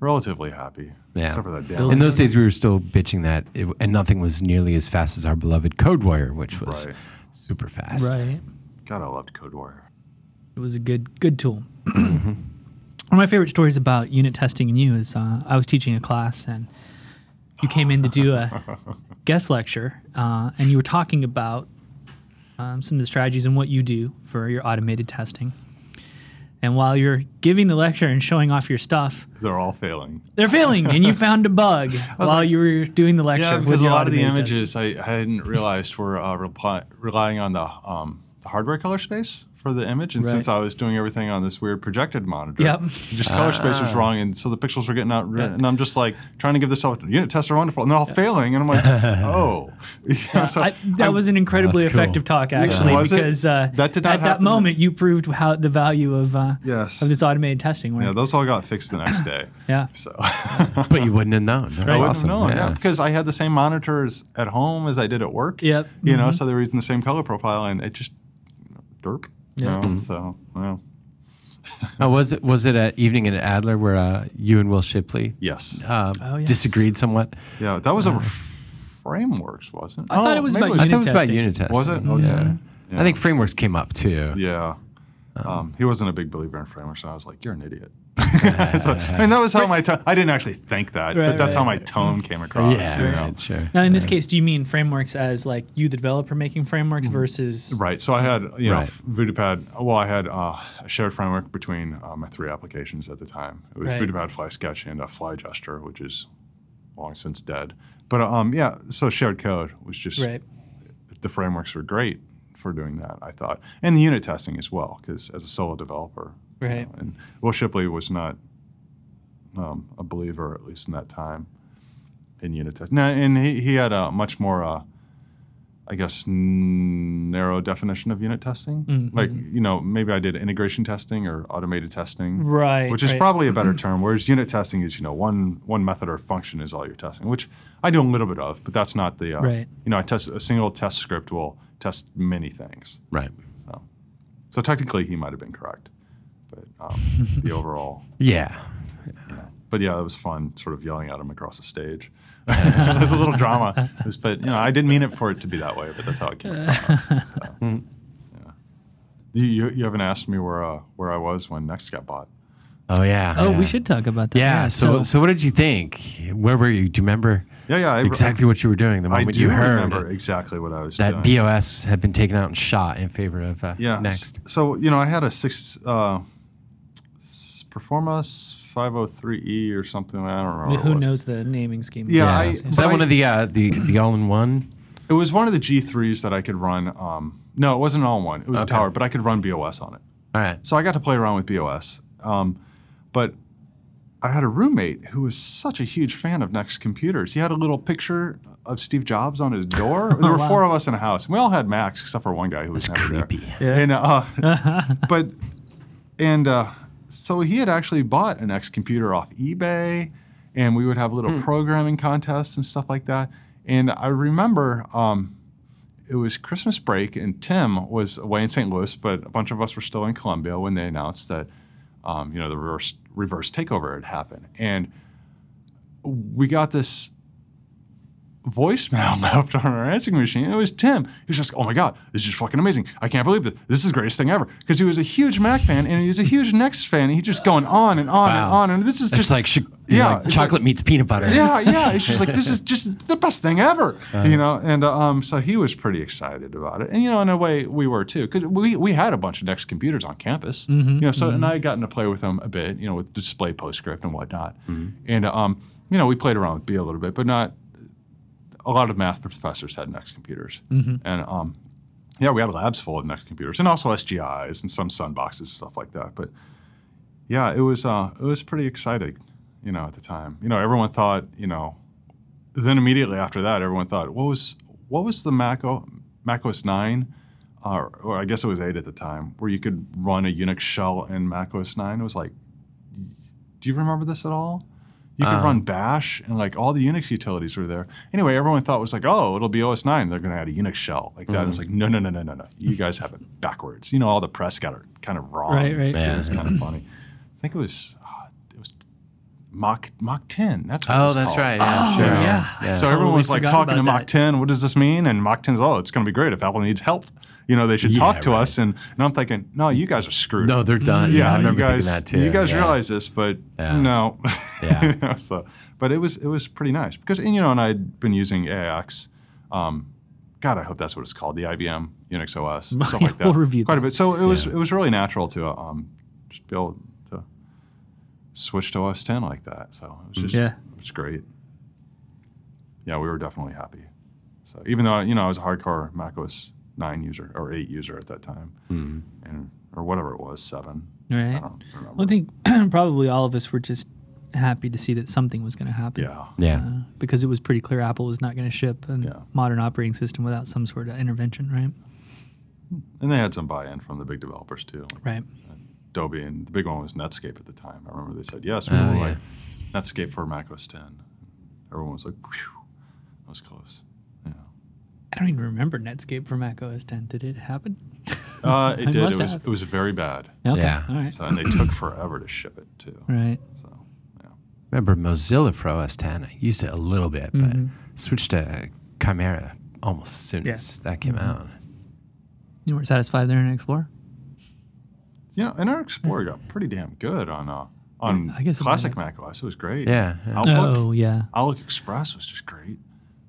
relatively happy. Yeah. Except for that damn. In those days, we were still bitching that, it, and nothing was nearly as fast as our beloved CodeWarrior, which was Right. super fast. Right. God, I loved CodeWarrior. It was a good good tool. One of my favorite stories about unit testing and you is uh, I was teaching a class and you came in to do a guest lecture uh, and you were talking about um, some of the strategies and what you do for your automated testing. And while you're giving the lecture and showing off your stuff, They're all failing. they're failing, and you found a bug while like- you were doing the lecture. Yeah, because a lot of the testing. images I, I hadn't realized were uh, reply, relying on the um, the hardware color space for the image, and since I was doing everything on this weird projected monitor, Yep. just color space was wrong, and so the pixels were getting out, Yeah. and I'm just like trying to give this out. Unit tests are wonderful, and they're all failing, and I'm like, oh, You so I, that I- was an incredibly That's cool. effective talk, actually, Was because uh, That did not at that moment you proved how the value of uh, yes, of this automated testing. yeah, those all got fixed the next day. Yeah. So But you wouldn't have known. That's I wouldn't awesome. have known, yeah. Yeah. because I had the same monitors at home as I did at work. Yep. You know, so they were using the same color profile, and it just derp. Yeah. You know, So, well, Oh, was it was it at evening at Adler where uh, you and Will Shipley yes, um, Oh, yes. disagreed somewhat? yeah, that was over frameworks, wasn't it? I thought it was maybe about I unit thought it was about unit testing. Was it? Okay. Yeah. Yeah. I think frameworks came up too. Yeah. Um, he wasn't a big believer in frameworks, and I was like, "You're an idiot." so, I mean, that was how my tone. I didn't actually think that, Right, but that's how my tone came across. Yeah, you know? right, sure. Now, in this case, do you mean frameworks as like you, the developer, making frameworks versus? Right. So I had, you know, Right. VoodooPad. Well, I had uh, a shared framework between uh, my three applications at the time. It was Right. VoodooPad, FlySketch, and uh, FlyGesture, which is long since dead. But um, yeah, so shared code was just Right. the frameworks were great for doing that. I thought, and the unit testing as well, because as a solo developer, you Right. know, and Will Shipley was not um, a believer, at least in that time, in unit testing. Now, and he, he had a much more, uh, I guess, n- narrow definition of unit testing. Mm, Like, you know, maybe I did integration testing or automated testing, Right. which is right. probably a better term. Whereas unit testing is, you know, one one method or function is all you're testing, which I do a little bit of, but that's not the, uh, Right. you know, I test a single test script will test many things. Right. So, so technically, he might have been correct, but um, the overall. Yeah. But yeah, it was fun, sort of yelling at him across the stage. it was a little drama, It was- but you know, I didn't mean it for it to be that way, but that's how it came across. So, yeah. You, you, you haven't asked me where uh, where I was when Next got bought. Oh yeah. Oh, yeah. we should talk about that. Yeah. So, so what did you think? Where were you? Do you remember Yeah, yeah, I, exactly what you were doing the I moment do you heard remember exactly what I was that doing. BeOS had been taken out and shot in favor of uh, Yeah. Next? So you know, I had a six uh, s- Performa 503e or something. I don't remember. what Who knows the naming scheme? Yeah, I- Is that I- one of the uh, the the all in one? It was one of the G3s that I could run. Um, no, it wasn't all in one. It was a tower, but I could run BeOS on it. All right. So I got to play around with BeOS. Um, but I had a roommate who was such a huge fan of Next Computers. He had a little picture of Steve Jobs on his door. there were wow. four of us in a house. And we all had Macs except for one guy who was That's never there. creepy. Yeah. And uh, but and uh, so he had actually bought an X computer off eBay, and we would have little programming contests and stuff like that. And I remember um, it was Christmas break, and Tim was away in St. Louis, but a bunch of us were still in Columbia when they announced that um, you know the reverse reverse takeover had happened, and we got this voicemail left on our answering machine. It was Tim. He was just, oh my God, this is just fucking amazing. I can't believe this. This is the greatest thing ever. Because he was a huge Mac fan and he was a huge Next fan. He's just going on and on and on. And this is It's just like, sh- yeah, like chocolate meets peanut butter. yeah, yeah. It's just like this is just the best thing ever, Uh-huh. you know. And uh, um, so he was pretty excited about it, and you know, in a way, we were too, because we we had a bunch of Next computers on campus, Mm-hmm, you know. So and I had gotten to play with them a bit, you know, with display PostScript and whatnot, Mm-hmm. and um, you know, we played around with B a little bit, but not. A lot of math professors had Next computers, Mm-hmm. and um, yeah, we had labs full of Next computers, and also SGIs and some Sunboxes stuff like that, but yeah, it was uh, it was pretty exciting, you know, at the time. You know, everyone thought, you know, then immediately after that, everyone thought, what was what was the Mac, o, Mac OS nine, uh, or I guess it was eight at the time, where you could run a Unix shell in Mac OS nine. It was like, Do you remember this at all? You could Um, run Bash and like all the Unix utilities were there. Anyway, everyone thought it was like, oh, it'll be OS nine. They're going to add a Unix shell like that. It's like, no, no, no, no, no, no. You guys have it backwards. You know, all the press got it kind of wrong. Right, right. So Yeah. it was kind of funny. I think it was uh, it was Mach Mach ten. That's what it Oh, was that's called. right. Yeah, Oh, sure. yeah. yeah. So Totally everyone was like talking to about Mach that. 10. What does this mean? And Mach 10's, oh, it's going to be great if Apple needs help. You know, they should Yeah, talk to right. us. And, and I'm thinking, no, you guys are screwed. No, they're done. Yeah, yeah, I you remember guys, thinking that too. you guys yeah. realize this, but no. Yeah. You know, so, but it was it was pretty nice because and, you know, and I'd been using AIX. Um, God, I hope that's what it's called, the IBM Unix OS, stuff like that. We'll review quite that. a bit. So it was it was really natural to um, just be able to switch to OS 10 like that. So it was just Yeah. it was great. Yeah, we were definitely happy. So even though you know I was a hardcore Mac OS nine user or eight user at that time, Mm. and or whatever it was, seven. I Right. don't remember. Well, I think probably all of us were just happy to see that something was going to happen. yeah, Yeah. Uh, because it was pretty clear Apple was not going to ship a Yeah. modern operating system without some sort of intervention, right? and they had some buy-in from the big developers too, like Right. Adobe, and the big one was Netscape at the time. I remember they said yes, we Oh, will yeah. like Netscape for Mac OS ten. Everyone was like, "Phew, that was close." Yeah. I don't even remember Netscape for Mac OS 10. Did it happen? Uh, it did. It was have. it was very bad. Okay. Yeah. All right. So and they took forever to ship it too. Right. So yeah. Remember Mozilla for OS 10? I used it a little bit, but Mhm. switched to Chimera almost as soon Yeah. as that came out. You weren't satisfied there in Explorer? Yeah, and our Explorer got pretty damn good on uh, on I guess classic Mac OS. It was great. Yeah. yeah. Outlook, Oh, yeah. Outlook Express was just great.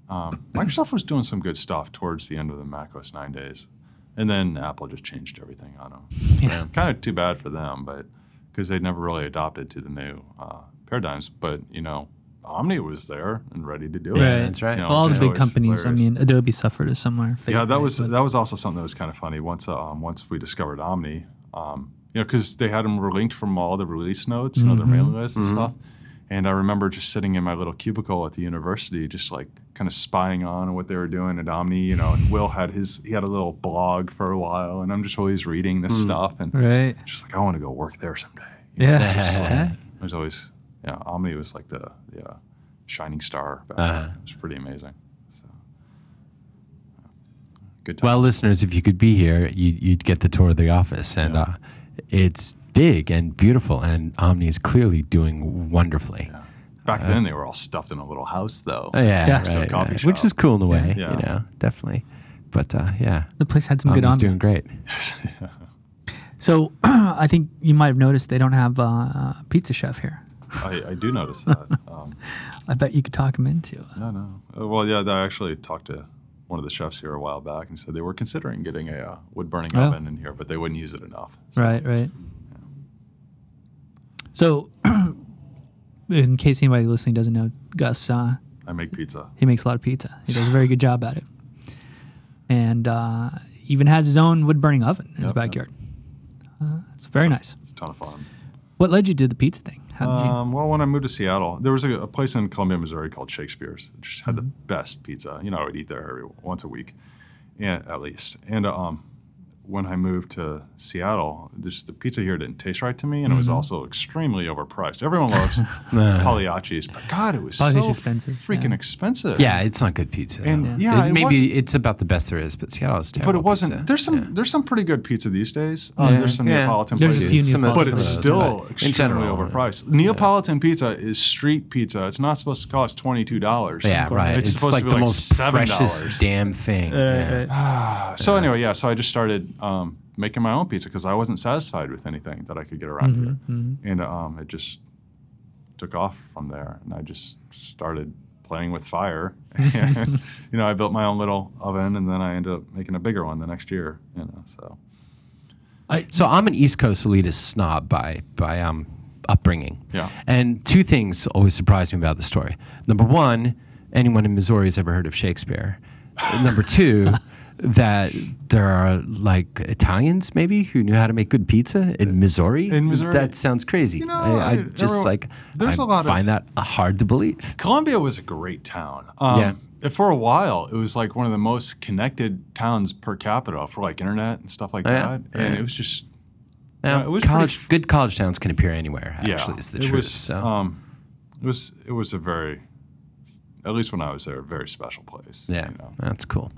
Um, Microsoft was doing some good stuff towards the end of the Mac OS nine days, and then Apple just changed everything on them. Yeah. Kind of too bad for them, but because they never really adopted to the new uh, paradigms. But you know, Omni was there and ready to do it. Right. that's right. You know, all the big companies, hilarious. I mean, Adobe suffered a similar fate. Yeah, that right? was But- that was also something that was kind of funny. Once uh, um, once we discovered Omni, um, you know, because they had them linked from all the release notes, you know, their Mhm. mailing lists and stuff. And I remember just sitting in my little cubicle at the university, just like kind of spying on what they were doing at Omni, you know. And Will had his he had a little blog for a while, and I'm just always reading this stuff and Right. just like I want to go work there someday. You know, Yeah. like- it was always yeah. Omni was like the the uh, shining star. Back Uh-huh. It was pretty amazing. So good time. Well, listeners, if you could be here, you, you'd get the tour of the office, and Yeah. uh, it's big and beautiful, and Omni is clearly doing wonderfully. Yeah. Back then, they were all stuffed in a little house, though. Oh, yeah, Yeah. right, a coffee right. which is cool in a way, Yeah. you know, definitely. But uh, yeah, The place had some good Omni's ambiance. doing great. So I think you might have noticed they don't have uh, a pizza chef here. I, I do notice that. Um, I bet you could talk him into. Uh, no, no. Uh, Well, yeah, I actually talked to one of the chefs here a while back and said they were considering getting a uh, wood burning Oh. oven in here, but they wouldn't use it enough. So, Right, right. So, in case anybody listening doesn't know, Gus, uh, I make pizza. he makes a lot of pizza. He does a very good job at it, and uh, even has his own wood burning oven in his Yep, yep. backyard. Uh, it's very nice. It's a ton of fun. What led you to the pizza thing? How did you? Um, well, when I moved to Seattle, there was a, a place in Columbia, Missouri called Shakespeare's, which had the Mm-hmm. best pizza. You know, I would eat there every once a week, and at least. And um, when I moved to Seattle, this the pizza here didn't taste right to me, and it Mm-hmm. was also extremely overpriced. Everyone loves Nah. Pagliacci's, but God, it was Pagliacci's so expensive, freaking yeah. expensive. Yeah, it's not good pizza. And no. yeah, It- it maybe it's about the best there is, but Seattle is terrible. but it wasn't. pizza. There's some Yeah. there's some pretty good pizza these days. Yeah. Um, there's some Yeah. Neapolitan There's a places. few Some of- but it's some of those, still but extremely general, overpriced. Neapolitan pizza is street pizza. It's not supposed to cost twenty two dollars. Yeah, right. It's, It's, supposed like to be the like most seven precious dollars. damn thing. Uh, uh, so anyway, yeah. So I just started um, making my own pizza because I wasn't satisfied with anything that I could get around here, Mm-hmm, and um, it just took off from there. And I just started playing with fire. and, you know, I built my own little oven, and then I ended up making a bigger one the next year. You know, so So I'm an East Coast elitist snob by by um upbringing. Yeah. And two things always surprise me about the story. Number one, anyone in Missouri has ever heard of Shakespeare. Number two, that there are like Italians maybe who knew how to make good pizza in Missouri. In Missouri. that sounds crazy. You know, I, I just everyone- like there's I a lot of- find that hard to believe. Columbia was a great town. Um, Yeah. For a while, it was like one of the most connected towns per capita for like internet and stuff like Yeah, that. And it was just Now, Yeah, it was college, pretty- good college towns can appear anywhere. yeah, Actually, is the it truth. was, so um, it was it was a very, at least when I was there, a very special place. yeah, you know? that's cool.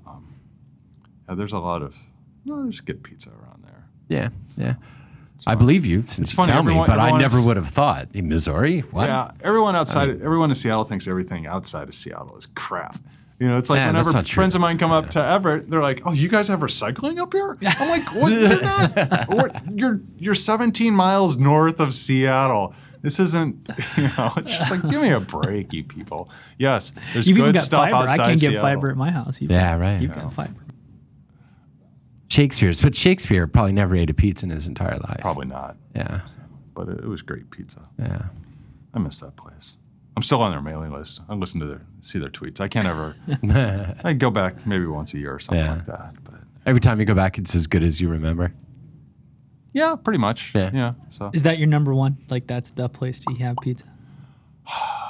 Yeah. There's a lot of no, there's good pizza around there. Yeah, yeah. I believe you since It's you funny, tell me, but I never would have thought in Missouri. What? Yeah, everyone outside, everyone in Seattle thinks everything outside of Seattle is crap. You know, it's like Yeah, whenever not true. friends of mine come up to Everett, they're like, "Oh, you guys have recycling up here?" I'm like, "What? You're not. What, you're you're 17 miles north of Seattle. This isn't. You know, it's just like, give me a break, you people. Yes, there's You've good even got stuff fiber. I can't get Seattle. fiber at my house. You've Yeah, got, right. You've Yeah. got fiber. Shakespeare's, but Shakespeare probably never ate a pizza in his entire life. Probably not, Yeah, but it, it was great pizza. yeah. I miss that place. I'm still on their mailing list. I listen to their see their tweets. I can't ever. I go back maybe once a year or something Yeah. like that. But Every time you go back, it's as good as you remember. yeah, pretty much. Yeah. Yeah. So Is that your number one? Like that's the place to have pizza?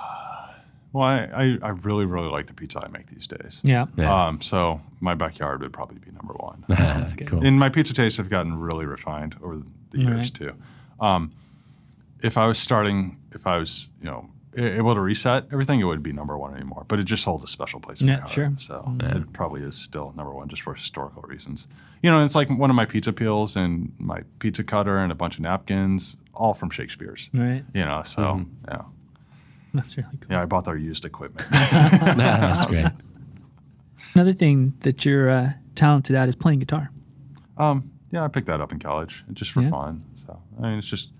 well, I, I I really really like the pizza I make these days. Yeah. Yeah. Um. So my backyard would probably be number one. That's good. cool. and my pizza tastes have gotten really refined over the years Right. too. Um, if I was starting, if I was, you know, able to reset everything, it would be number one anymore. But it just holds a special place in Yeah, my heart. sure. Mm-hmm. So it probably is still number one just for historical reasons. You know, it's like one of my pizza peels and my pizza cutter and a bunch of napkins, all from Shakespeare's. Right. You know, so Mm-hmm. yeah, That's really cool. yeah. I bought their used equipment. That's great. Another thing that you're uh, talented at is playing guitar. Um, yeah, I picked that up in college just for Yeah. fun. So I mean, it's just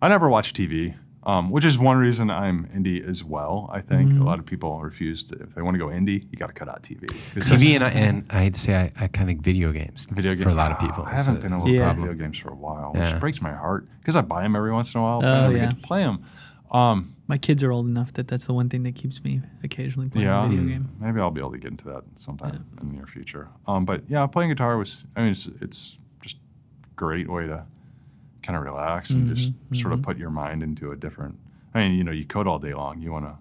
I never watch TV, um, which is one reason I'm indie as well. I think Mm-hmm. a lot of people refuse to if they want to go indie, you got to cut out TV. 'Cause TV and I, and I'd say I, I kind of think video games. Video games for a lot of people. I haven't a- been able a to Yeah. play video games for a while, Yeah. which breaks my heart because I buy them every once in a while, but Oh, I never yeah. get to play them. Um, My kids are old enough that that's the one thing that keeps me occasionally playing yeah, a video game. maybe I'll be able to get into that sometime in the near future. Um, but yeah, playing guitar was, I mean, it's, it's just a great way to kind of relax and just Mm-hmm, sort of put your mind into a different. I mean, you know, you code all day long. You want to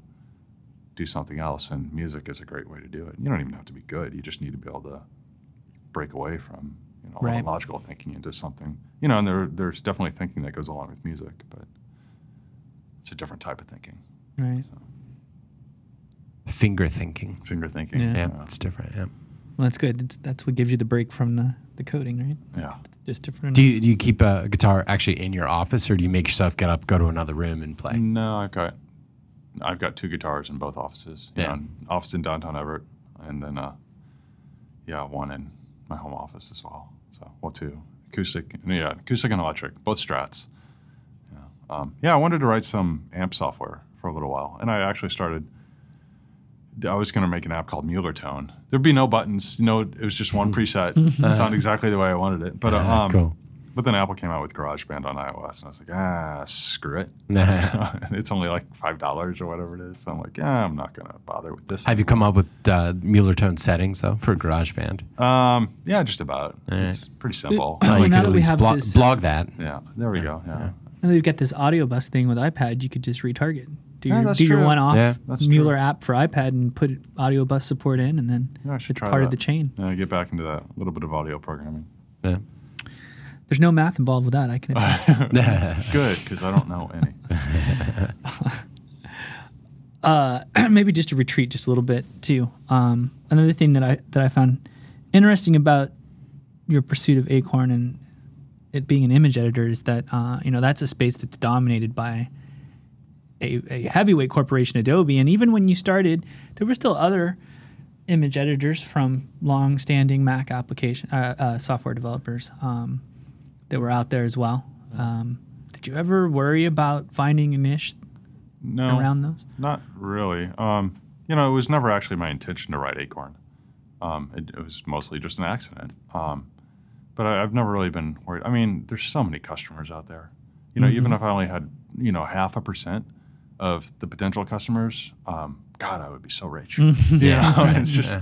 do something else, and music is a great way to do it. You don't even have to be good. You just need to be able to break away from you know all Right. the logical thinking into something. You know, and there there's definitely thinking that goes along with music, but it's a different type of thinking. Right. Finger thinking. Finger thinking. Yeah. Yeah, it's different. Yeah. Well, that's good. It's, that's what gives you the break from the, the coding, right? yeah. It's just different. Do you, do you keep a guitar actually in your office, or do you make yourself get up, go to another room, and play? No, I've got I've got two guitars in both offices. You Yeah. know, office in downtown Everett, and then uh, yeah, one in my home office as well. So well, two acoustic, yeah, acoustic and electric, both Strats. Yeah, um, yeah. I wanted to write some amp software for a little while, and I actually started. I was going to make an app called Mueller Tone. There'd be no buttons, no. It was just one preset. it sounded exactly the way I wanted it. But uh, Ah, um, cool. but then Apple came out with GarageBand on iOS, and I was like, ah, screw it. Nah. it's only like five dollars or whatever it is. So I'm like, yeah, I'm not gonna bother with this. Have you come up with uh, Mueller tone settings though for GarageBand? Um, yeah, just about. All right. It's pretty simple. Oh, Uh, you could at least blo- this- blog that. yeah, there we go. Yeah, And they've got this Audiobus thing with iPad. You could just retarget. Do your, that's do your one off Yeah, Mueller true. app for iPad and put Audiobus support in, and then Yeah, it's try part of the chain. yeah. Get back into that a little bit of audio programming. Yeah. There's no math involved with that. I can attest. Good, because I don't know any. uh, maybe just to retreat just a little bit too. Um, another thing that I that I found interesting about your pursuit of Acorn and it being an image editor is that uh, you know that's a space that's dominated by a, a heavyweight corporation, Adobe, and even when you started, there were still other image editors from long-standing Mac application uh, uh, software developers um, that were out there as well. Um, did you ever worry about finding a niche No, around those? not really. Um, you know, it was never actually my intention to write Acorn. Um, it, it was mostly just an accident. Um, but I, I've never really been worried. I mean, there's so many customers out there. You know, even if I only had you know half a percent of the potential customers, um, God, I would be so rich. yeah, it's just,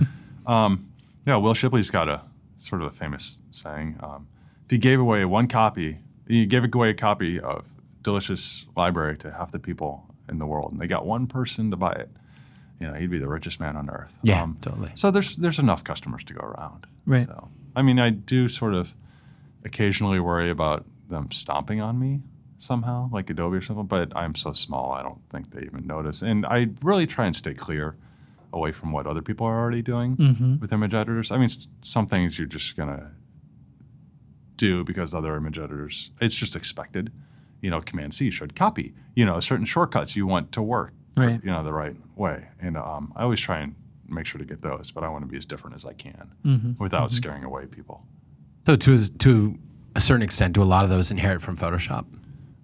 um, yeah. Will Shipley's got a sort of a famous saying: um, if you gave away one copy, you gave away a copy of Delicious Library to half the people in the world, and they got one person to buy it, you know, he'd be the richest man on earth. Yeah, Um, totally. So there's there's enough customers to go around. Right. So I mean, I do sort of occasionally worry about them stomping on me somehow, like Adobe or something. But I'm so small, I don't think they even notice. And I really try and stay clear away from what other people are already doing Mm-hmm. with image editors. I mean, some things you're just gonna do because other image editors, it's just expected. You know, Command C should copy. You know, certain shortcuts you want to work, Right. You know, the right way. And um, I always try and make sure to get those, but I want to be as different as I can Mm-hmm. without scaring away people. So to to a certain extent, do a lot of those inherit from Photoshop?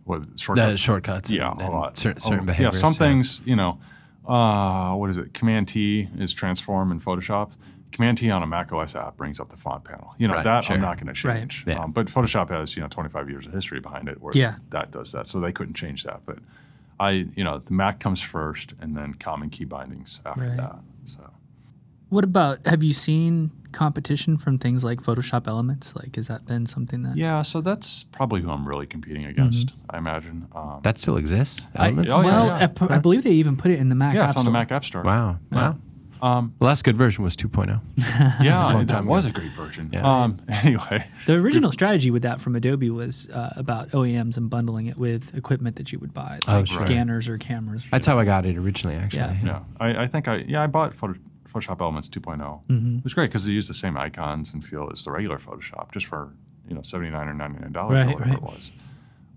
With The shortcuts, shortcuts. yeah, and, a lot. Certain, certain lot. behaviors. Yeah, some things, you know, uh, what is it? Command T is transform in Photoshop. Command T on a Mac OS app brings up the font panel. You know, Right, that sure. I'm not going to Right. change. Yeah. Um, but Photoshop has, you know, 25 years of history behind it where Yeah. that does that. So they couldn't change that. But I, you know, the Mac comes first and then common key bindings after Right. that. So. What about have you seen competition from things like Photoshop Elements? Like, has that been something that? Yeah, so that's probably who I'm really competing against, I imagine. Um, That still exists. I, Elements? oh, yeah, well, yeah. I, p- I believe they even put it in the Mac. yeah, App it's on the Mac App Store. Wow. Wow. Um, The last good version was oh. 2.0. yeah, long that time was a great version. Yeah. Um, anyway, The original strategy with that from Adobe was uh, about OEMs and bundling it with equipment that you would buy, like Oh, sure. scanners or cameras. Or That's how I got it originally, actually. Yeah. yeah, I, I think I yeah I bought Photo, Photoshop Elements 2 Mm-hmm. It was great because they use the same icons and feel as the regular Photoshop, just for you know 79 or 99 dollars Right, or whatever right. it was.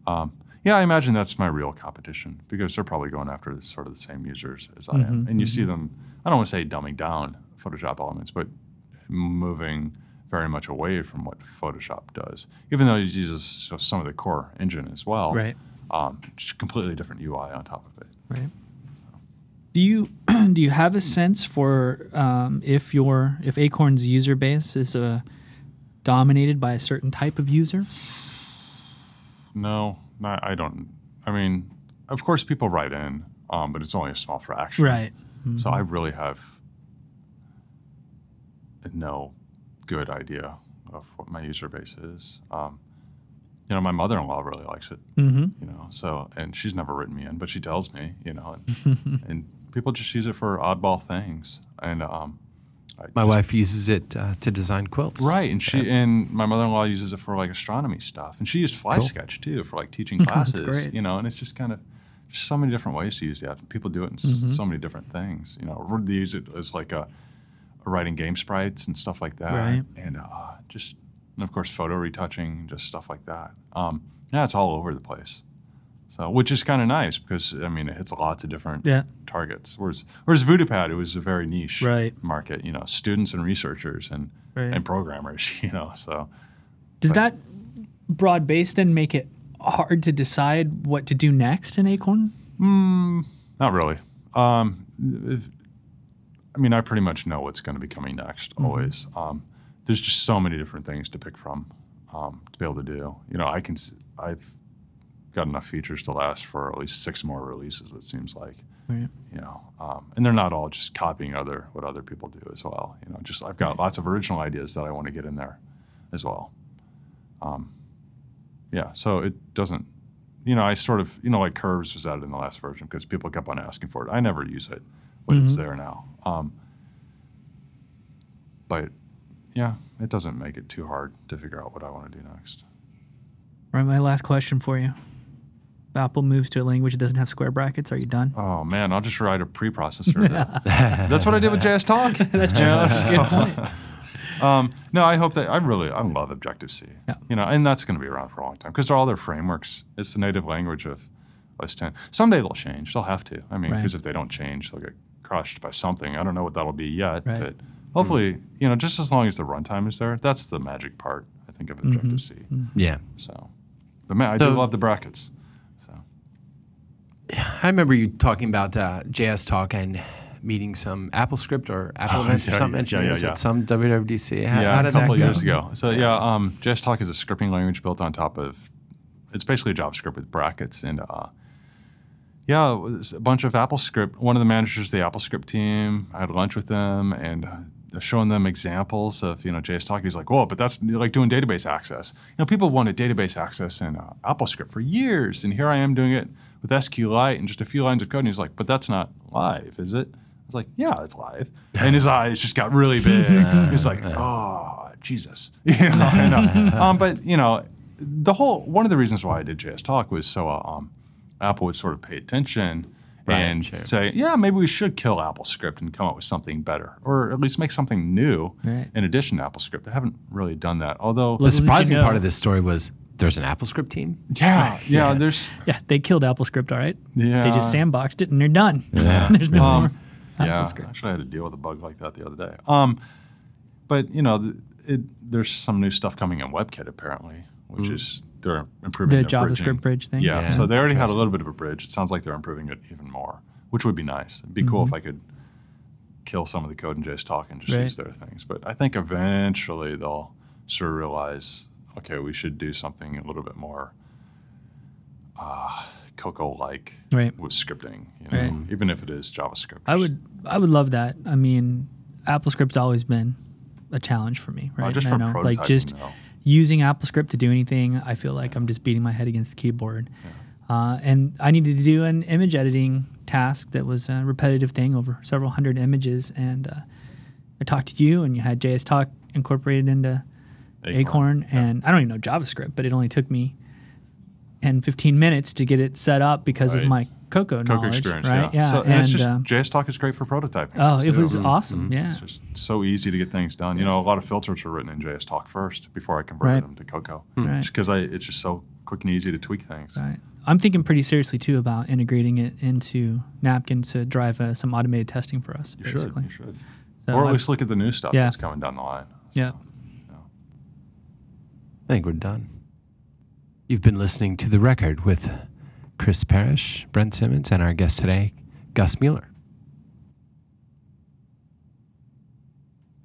Um, yeah, I imagine that's my real competition because they're probably going after the, sort of the same users as I Mm-hmm, am, and you see them. I don't want to say dumbing down Photoshop Elements, but moving very much away from what Photoshop does, even though it uses some of the core engine as well. Right. Um, just completely different UI on top of it. Right. Do you do you have a sense for um, if your if Acorn's user base is uh, dominated by a certain type of user? No, not, I don't. I mean, of course, people write in, um, but it's only a small fraction. Right. So I really have no good idea of what my user base is. Um, you know, my mother-in-law really likes it. Mm-hmm. You know, so and she's never written me in, but she tells me. You know, and, and people just use it for oddball things. And um, I My just- wife uses it uh, to design quilts. Right, and she and my mother-in-law uses it for like astronomy stuff, and she used Fly Cool. Sketch too for like teaching classes. great. You know, and it's just kind of just so many different ways to use that. People do it in Mm-hmm. so many different things. You know, they use it as like a, a writing game sprites and stuff like that, Right. and uh, just and of course photo retouching, just stuff like that. Um, yeah, it's all over the place. So, which is kind of nice because I mean it hits lots of different Yeah. targets. Whereas, whereas VoodooPad, it was a very niche Right. market. You know, students and researchers and Right. and programmers. You know, so Does that broad base then make it hard to decide what to do next in Acorn? not really. Um, if- I mean, I pretty much know what's going to be coming next. Always. Um, there's just so many different things to pick from um, to be able to do. You know, I can. I've got enough features to last for at least six more releases. It seems like. Right. you know um, and they're not all just copying other what other people do as well you know just i've got lots of original ideas that i want to get in there as well um, yeah so it doesn't you know i sort of you know like curves was added in the last version because people kept on asking for it i never use it but it's there now um, but yeah it doesn't make it too hard to figure out what i want to do next Right. My last question for you. If Apple moves to a language that doesn't have square brackets, are you done? oh man i'll just write a preprocessor that's what i did with JSTalk That's true. That's a good point. Um, no, I hope that I really I love Objective C. Yeah. You know, and that's going to be around for a long time because they're all their frameworks. It's the native language of OS 10. Someday they'll change. They'll have to. I mean, Right. because if they don't change, they'll get crushed by something. I don't know what that'll be yet, Right. but hopefully, you know, just as long as the runtime is there, that's the magic part. I think of Objective C. Yeah. So, but man, I So- do love the brackets. So I remember you talking about uh, JSTalk and meeting some AppleScript or Apple events or yeah, some yeah, yeah, yeah. at some WWDC. How, yeah, how a couple years ago. So yeah, um, JSTalk is a scripting language built on top of. It's basically JavaScript with brackets, and uh, yeah, it was a bunch of AppleScript. One of the managers of the AppleScript team. I had lunch with them and uh, showing them examples of you know JSTalk. He's like, "Whoa, but that's like doing database access." You know, people wanted database access in uh, AppleScript for years, and here I am doing it with SQLite and just a few lines of code. And he's like, "But that's not live, is it?" I was like, "Yeah, it's live." And his eyes just got really big. He's like, "Oh, Jesus," you know. I know. um, but you know, the whole one of the reasons why I did JSTalk was so uh, um, Apple would sort of pay attention Right, and sure. say, yeah, maybe we should kill AppleScript and come up with something better, or at least make something new Right. in addition to AppleScript. They haven't really done that. Although, The Little you surprising know- part of this story was there's an AppleScript team. yeah, yeah, Yeah. there's Yeah, they killed AppleScript, all right? yeah, They just sandboxed it and they're done. Yeah. There's no Um, more yeah, AppleScript. actually, I had to deal with a bug like that the other day. Um, but you know, th- it, there's some new stuff coming in WebKit apparently, which is they're improving The their JavaScript bridging. bridge thing. Yeah, Yeah. so they already had a little bit of a bridge. It sounds like they're improving it even more, which would be nice. It'd be cool if I could kill some of the code in JSTalk and just Right. use their things. But I think eventually they'll sort of realize, okay, we should do something a little bit more uh, Cocoa-like Right. with scripting, you know, Right. even if it is JavaScript. I would I would love that. I mean, AppleScript's always been a challenge for me, right? Uh, just I for prototyping, like just though. Using AppleScript to do anything, I feel like I'm just beating my head against the keyboard. Uh, and I needed to do an image editing task that was a repetitive thing over several hundred images. And uh, I talked to you, and you had JSTalk incorporated into Acorn, and I don't even know JavaScript, but it only took me 10, 15 minutes to get it set up because Right. of my Cocoa, Cocoa knowledge, experience, right? yeah. So, and, it's just um, JSTalk is great for prototyping. oh, it too. was awesome. Yeah, It's just so easy to get things done. You know, a lot of filters were written in JSTalk first before I converted Right. them to Cocoa. Right. Just because it's just so quick and easy to tweak things. right. I'm thinking pretty seriously too about integrating it into Napkin to drive uh, some automated testing for us. You basically. should. You should. So or at I've- least look at the new stuff Yeah. that's coming down the line. yeah. I think we're done. You've been listening to The Record with Chris Parrish, Brent Simmons, and our guest today, Gus Mueller.